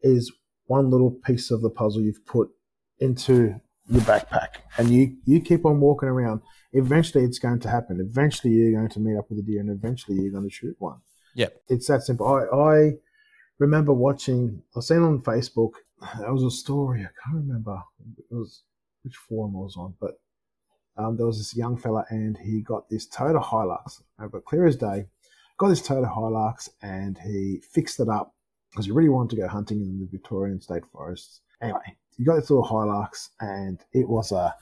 is one little piece of the puzzle you've put into your backpack, and you you keep on walking around. Eventually, it's going to happen. Eventually, you're going to meet up with a deer, and eventually, you're going to shoot one. Yep, it's that simple. I, I remember watching. I seen on Facebook. There was a story. I can't remember. It was which forum I was on, but um, there was this young fella and he got this Toyota Hilux. Over clear as day, got this Toyota Hilux and he fixed it up because he really wanted to go hunting in the Victorian state forests. Anyway, he got this little Hilux and it was a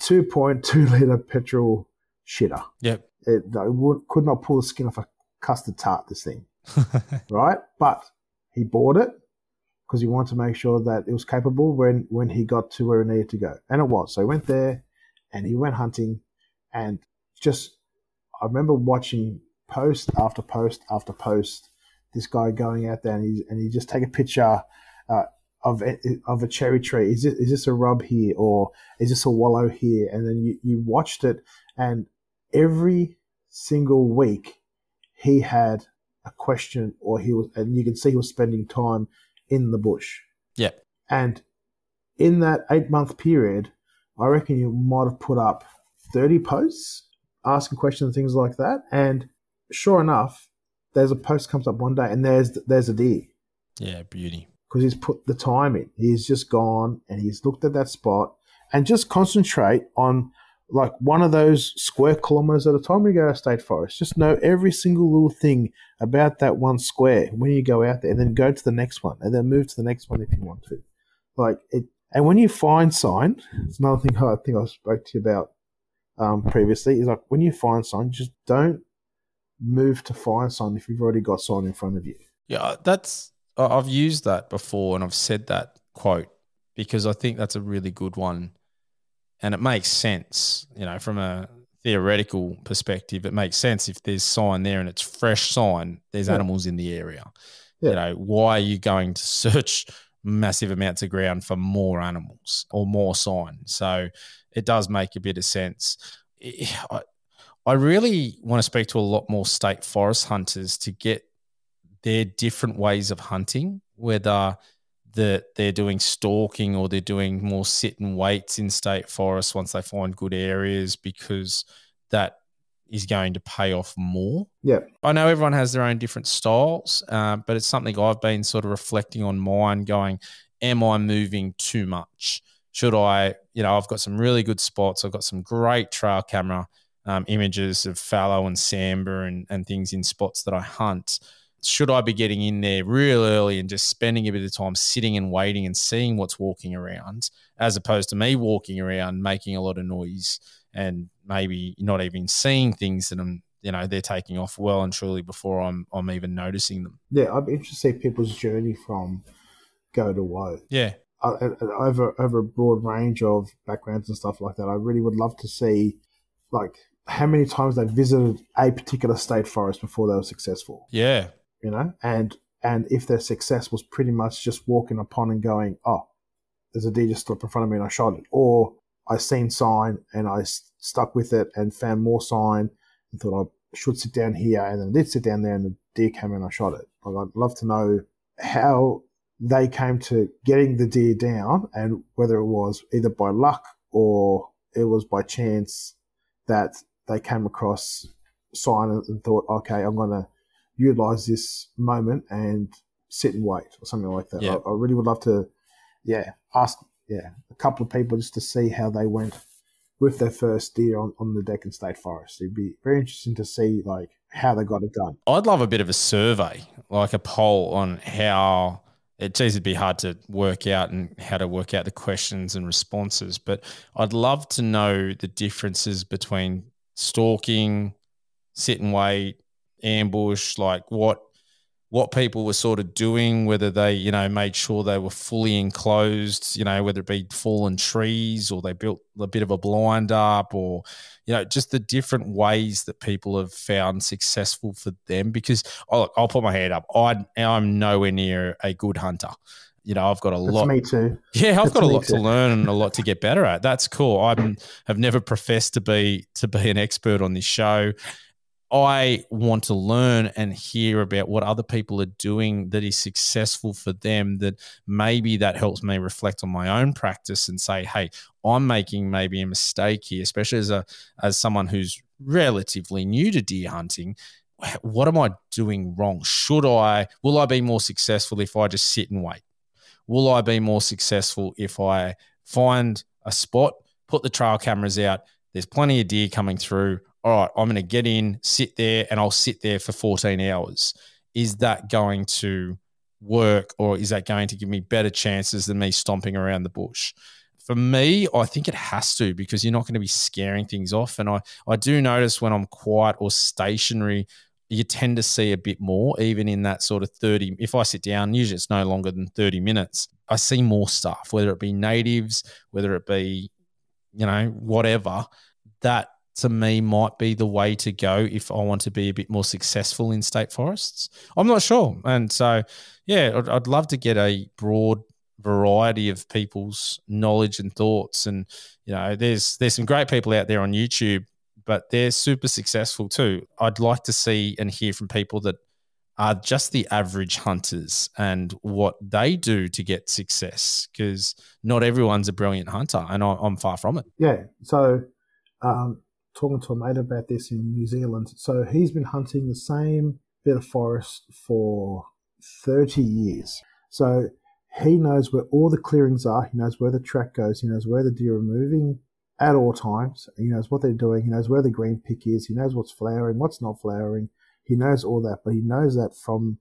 2.2 litre petrol shitter. Yep. It, it would, could not pull the skin off a custard tart, this thing. right? But he bought it because he wanted to make sure that it was capable when, when he got to where he needed to go. And it was. So he went there, and he went hunting and just I remember watching post after post after post this guy going out there and he and he just take a picture uh, of of a cherry tree. Is this, is this a rub here or is this a wallow here? And then you, you watched it and every single week he had a question or he was and you can see he was spending time in the bush. Yeah. And in that eight month period, I reckon you might have put up 30 posts asking questions and things like that. And sure enough, there's a post comes up one day and there's there's a deer. Yeah, beauty. Because he's put the time in. He's just gone and he's looked at that spot and just concentrate on like one of those square kilometers at a time when you go to state forest. Just know every single little thing about that one square when you go out there and then go to the next one and then move to the next one if you want to. Like it and when you find sign, it's another thing I think I spoke to you about um, previously, is like when you find sign, just don't move to find sign if you've already got sign in front of you. Yeah, that's I've used that before and I've said that quote because I think that's a really good one. And it makes sense, you know, from a theoretical perspective, it makes sense if there's sign there and it's fresh sign, there's yeah. animals in the area. Yeah. You know, why are you going to search massive amounts of ground for more animals or more sign. So it does make a bit of sense. I, I really want to speak to a lot more state forest hunters to get their different ways of hunting, whether that they're doing stalking or they're doing more sit and waits in state forests once they find good areas because that is going to pay off more. Yeah. I know everyone has their own different styles, uh, but it's something I've been sort of reflecting on mine going, am I moving too much? Should I, you know, I've got some really good spots. I've got some great trail camera um, images of fallow and sambar and, and things in spots that I hunt. Should I be getting in there real early and just spending a bit of time sitting and waiting and seeing what's walking around, as opposed to me walking around making a lot of noise and maybe not even seeing things that I'm, you know, they're taking off well and truly before I'm, I'm even noticing them. Yeah, I'm interested to see people's journey from go to woe. Yeah. Uh, over over a broad range of backgrounds and stuff like that. I really would love to see, like, how many times they visited a particular state forest before they were successful. Yeah. You know, and and if their success was pretty much just walking upon and going, oh, there's a deer just up in front of me and I shot it, or I seen sign and I stuck with it and found more sign and thought I should sit down here and then I did sit down there and the deer came and I shot it. Like, I'd love to know how they came to getting the deer down and whether it was either by luck or it was by chance that they came across sign and thought, okay, I'm going to utilize this moment and sit and wait or something like that. Yeah. I, I really would love to, yeah, ask yeah, a couple of people just to see how they went with their first deer on, on the Deccan State Forest. It'd be very interesting to see like how they got it done. I'd love a bit of a survey, like a poll on how it geez, it'd be hard to work out and how to work out the questions and responses, but I'd love to know the differences between stalking, sit and wait, ambush, like what what people were sort of doing, whether they, you know, made sure they were fully enclosed, you know, whether it be fallen trees or they built a bit of a blind up or, you know, just the different ways that people have found successful for them. Because oh, I'll put my hand up. I, I'm nowhere near a good hunter. You know, I've got a That's lot. me too. Yeah, I've That's got a lot to learn and a lot to get better at. That's cool. I have never professed to be to be an expert on this show. I want to learn and hear about what other people are doing that is successful for them. That maybe that helps me reflect on my own practice and say, "Hey, I'm making maybe a mistake here," especially as a as someone who's relatively new to deer hunting. What am I doing wrong? Should I? Will I be more successful if I just sit and wait? Will I be more successful if I find a spot, put the trail cameras out? There's plenty of deer coming through. All right, I'm going to get in, sit there, and I'll sit there for 14 hours. Is that going to work or is that going to give me better chances than me stomping around the bush? For me, I think it has to because you're not going to be scaring things off. And I, I do notice when I'm quiet or stationary, you tend to see a bit more, even in that sort of 30. If I sit down, usually it's no longer than 30 minutes. I see more stuff, whether it be natives, whether it be, you know, whatever. That to me might be the way to go if I want to be a bit more successful in state forests. I'm not sure. And so, yeah, I'd, I'd love to get a broad variety of people's knowledge and thoughts. And, you know, there's there's some great people out there on YouTube but they're super successful too. I'd like to see and hear from people that are just the average hunters and what they do to get success because not everyone's a brilliant hunter and I, am far from it. Yeah. So, um, talking to a mate about this in New Zealand. So he's been hunting the same bit of forest for 30 years. So he knows where all the clearings are. He knows where the track goes. He knows where the deer are moving at all times. He knows what they're doing. He knows where the green pick is. He knows what's flowering, what's not flowering. He knows all that, but he knows that from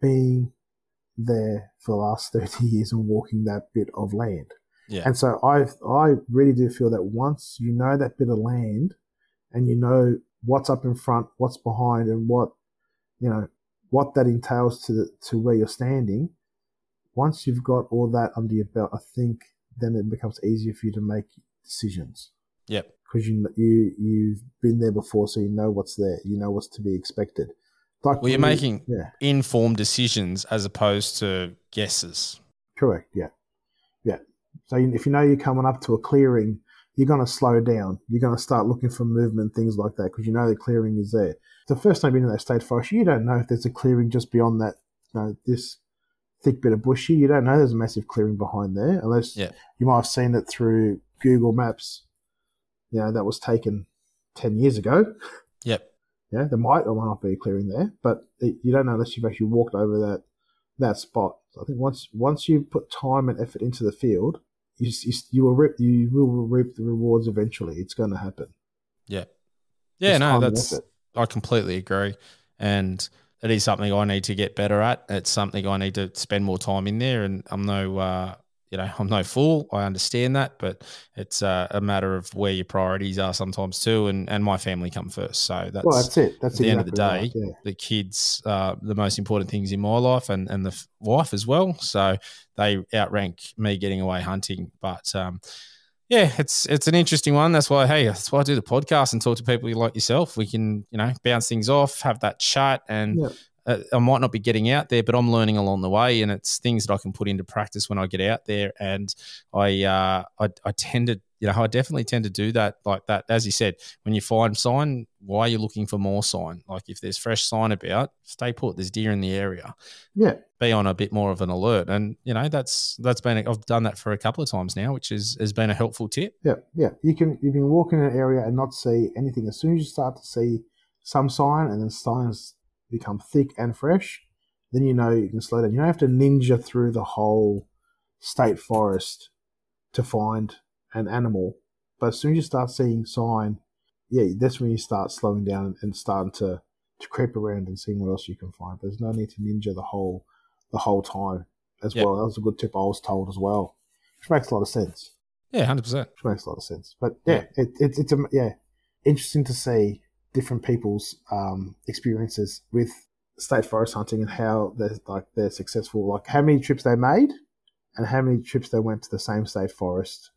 being there for the last 30 years and walking that bit of land. Yeah. And so I I really do feel that once you know that bit of land and you know what's up in front, what's behind and what you know what that entails to the, to where you're standing, once you've got all that under your belt, I think then it becomes easier for you to make decisions. Yep. Because you you you've been there before, so you know what's there. You know what's to be expected. Like Well, you're making yeah, informed decisions as opposed to guesses. correct. Yeah, yeah. So if you know you're coming up to a clearing, you're going to slow down. You're going to start looking for movement, things like that, because you know the clearing is there. The first time you're in that state forest, you don't know if there's a clearing just beyond that. You know, this thick bit of bushy. You don't know there's a massive clearing behind there, unless Yeah. you might have seen it through Google Maps. You know, that was taken ten years ago. Yep. Yeah, there might or might not be a clearing there, but it, you don't know unless you've actually walked over that that spot. So I think once once you put time and effort into the field, you you, you will reap you will reap the rewards eventually. It's going to happen. Yeah, Yeah, It's no, that's. I completely agree. And it is something I need to get better at. It's something I need to spend more time in there. And I'm no, uh, you know, I'm no fool. I understand that, but it's uh, a matter of where your priorities are sometimes too. And and my family come first. So that's, well, that's it. That's at the end of the day, right, yeah. the kids are the most important things in my life and, and the wife as well. So they outrank me getting away hunting. But um, yeah, it's it's an interesting one. That's why, hey, that's why I do the podcast and talk to people like yourself. We can, you know, bounce things off, have that chat, and Yeah. Uh, I might not be getting out there, but I'm learning along the way, and it's things that I can put into practice when I get out there. And I, uh, I, I tend to, you know, I definitely tend to do that like that. As you said, when you find sign, why are you looking for more sign? Like if there's fresh sign about, stay put. There's deer in the area. Yeah, Be on a bit more of an alert, and you know that's that's been I've done that for a couple of times now, which is has been a helpful tip. yeah, yeah. You can you can walk in an area and not see anything. As soon as you start to see some sign, and then signs become thick and fresh, then you know you can slow down. You don't have to ninja through the whole state forest to find an animal. But as soon as you start seeing sign, yeah, that's when you start slowing down and starting to, to creep around and seeing what else you can find. There's no need to ninja the whole the whole time as Yep. well. That was a good tip I was told as well, which makes a lot of sense. Yeah, hundred percent. Which makes a lot of sense. But yeah, it, it, it's a yeah. interesting to see different people's um, experiences with state forest hunting and how they're like they're successful. Like how many trips they made and how many trips they went to the same state forest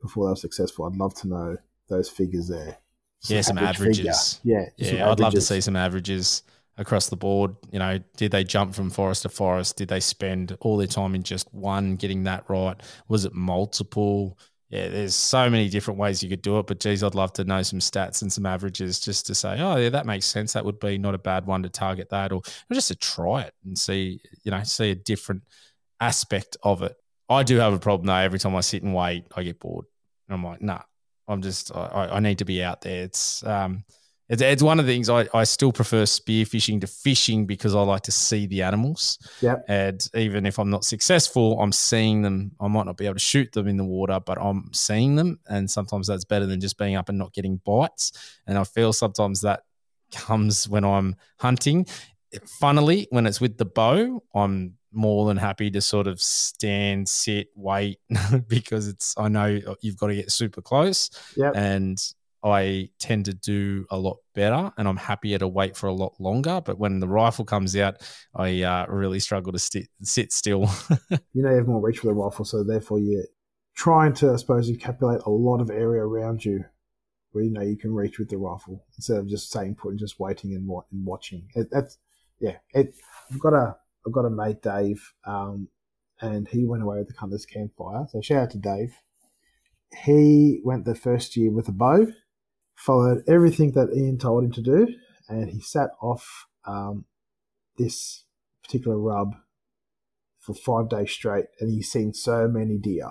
before they were successful. I'd love to know those figures there. yeah, some averages. Figure. Yeah, yeah. some I'd love to see some averages across the board. You know, did they jump from forest to forest? Did they spend all their time in just one, getting that right? Was it multiple? Yeah, there's so many different ways you could do it, but geez, I'd love to know some stats and some averages just to say, oh, yeah, that makes sense. That would be not a bad one to target that, or, or just to try it and see, you know, see a different aspect of it. I do have a problem though. Every time I sit and wait, I get bored. And I'm like, nah, I'm just, I, I need to be out there. It's, um, it's, it's one of the things I, I still prefer spearfishing to fishing because I like to see the animals. Yep. And even if I'm not successful, I'm seeing them. I might not be able to shoot them in the water, but I'm seeing them. And sometimes that's better than just being up and not getting bites. And I feel sometimes that comes when I'm hunting. Funnily, when it's with the bow, I'm more than happy to sort of stand, sit, wait because it's I know you've got to get super close. Yep. And I tend to do a lot better and I'm happier to wait for a lot longer. But when the rifle comes out, I uh, really struggle to sit, sit still. you know you have more reach with a rifle, so therefore you're trying to, I suppose, encapsulate a lot of area around you where you know you can reach with the rifle instead of just staying put and just waiting and, and watching. It, that's yeah. It, I've got a I've got a mate Dave, um, and he went away with the Cutlass campfire. So shout out to Dave. He went the first year with a bow, followed everything that Ian told him to do, and he sat off um, this particular rub for five days straight, and he's seen so many deer,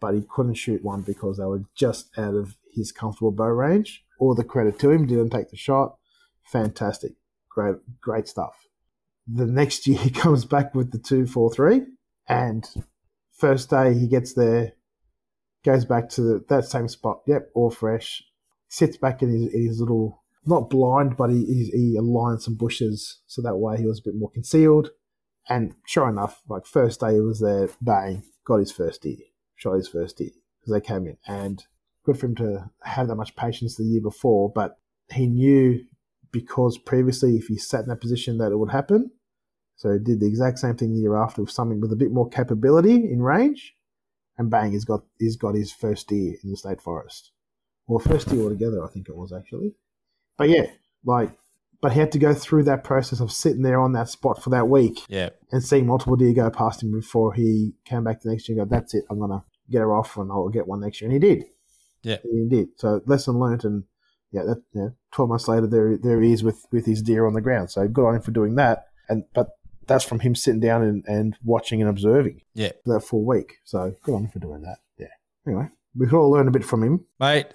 but he couldn't shoot one because they were just out of his comfortable bow range. All the credit to him, didn't take the shot. Fantastic, great, great stuff. The next year he comes back with the two four three, and first day he gets there, goes back to the, that same spot. Yep, all fresh. Sits back in his, in his little, not blind, but he, he aligned some bushes so that way he was a bit more concealed. And sure enough, like first day he was there, bang, got his first deer, shot his first deer because they came in. And good for him to have that much patience the year before, but he knew because previously if he sat in that position that it would happen. So he did the exact same thing the year after with something with a bit more capability in range, and bang, he's got he's got his first deer in the state forest. Well, first deer altogether, I think it was actually. But yeah, like, but he had to go through that process of sitting there on that spot for that week yeah. and seeing multiple deer go past him before he came back the next year and go, that's it, I'm going to get her off and I'll get one next year. And he did. Yeah. He did. So lesson learned. And yeah, that, know, 12 months later, there, there he is with, with his deer on the ground. So good on him for doing that. And, but that's from him sitting down and, and watching and observing Yeah. for that full week. So good on him for doing that. Yeah. Anyway, we could all learn a bit from him. Mate,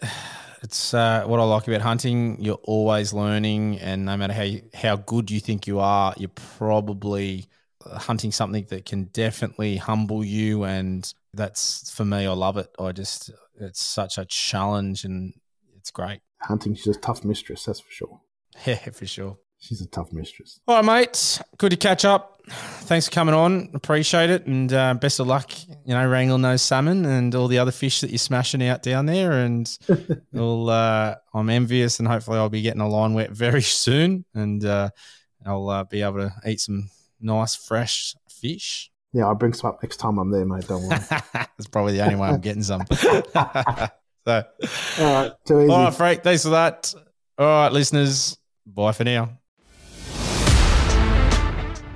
it's uh, what I like about hunting. You're always learning, and no matter how you, how good you think you are, you're probably hunting something that can definitely humble you. And that's for me. I love it. I just it's such a challenge, and it's great. Hunting, she's a tough mistress, that's for sure. Yeah, for sure. She's a tough mistress. All right, mate. Good to catch up. Thanks for coming on. Appreciate it, and uh, best of luck. You know, wrangling those salmon and all the other fish that you're smashing out down there. And we'll, uh, I'm envious, and hopefully, I'll be getting a line wet very soon, and uh, I'll uh, be able to eat some nice fresh fish. Yeah, I'll bring some up next time I'm there, mate. Don't worry. That's probably the only way I'm getting some. so, all right, too easy. all right, Frank. Thanks for that. All right, listeners. Bye for now.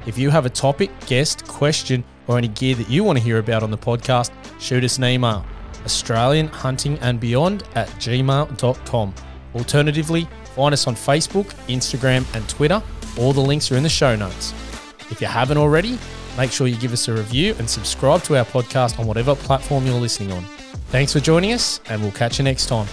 If you have a topic, guest, question, or any gear that you want to hear about on the podcast, shoot us an email Australian Hunting and Beyond at gmail.com. Alternatively, find us on Facebook, Instagram, and Twitter. All the links are in the show notes. If you haven't already, make sure you give us a review and subscribe to our podcast on whatever platform you're listening on. Thanks for joining us, and we'll catch you next time.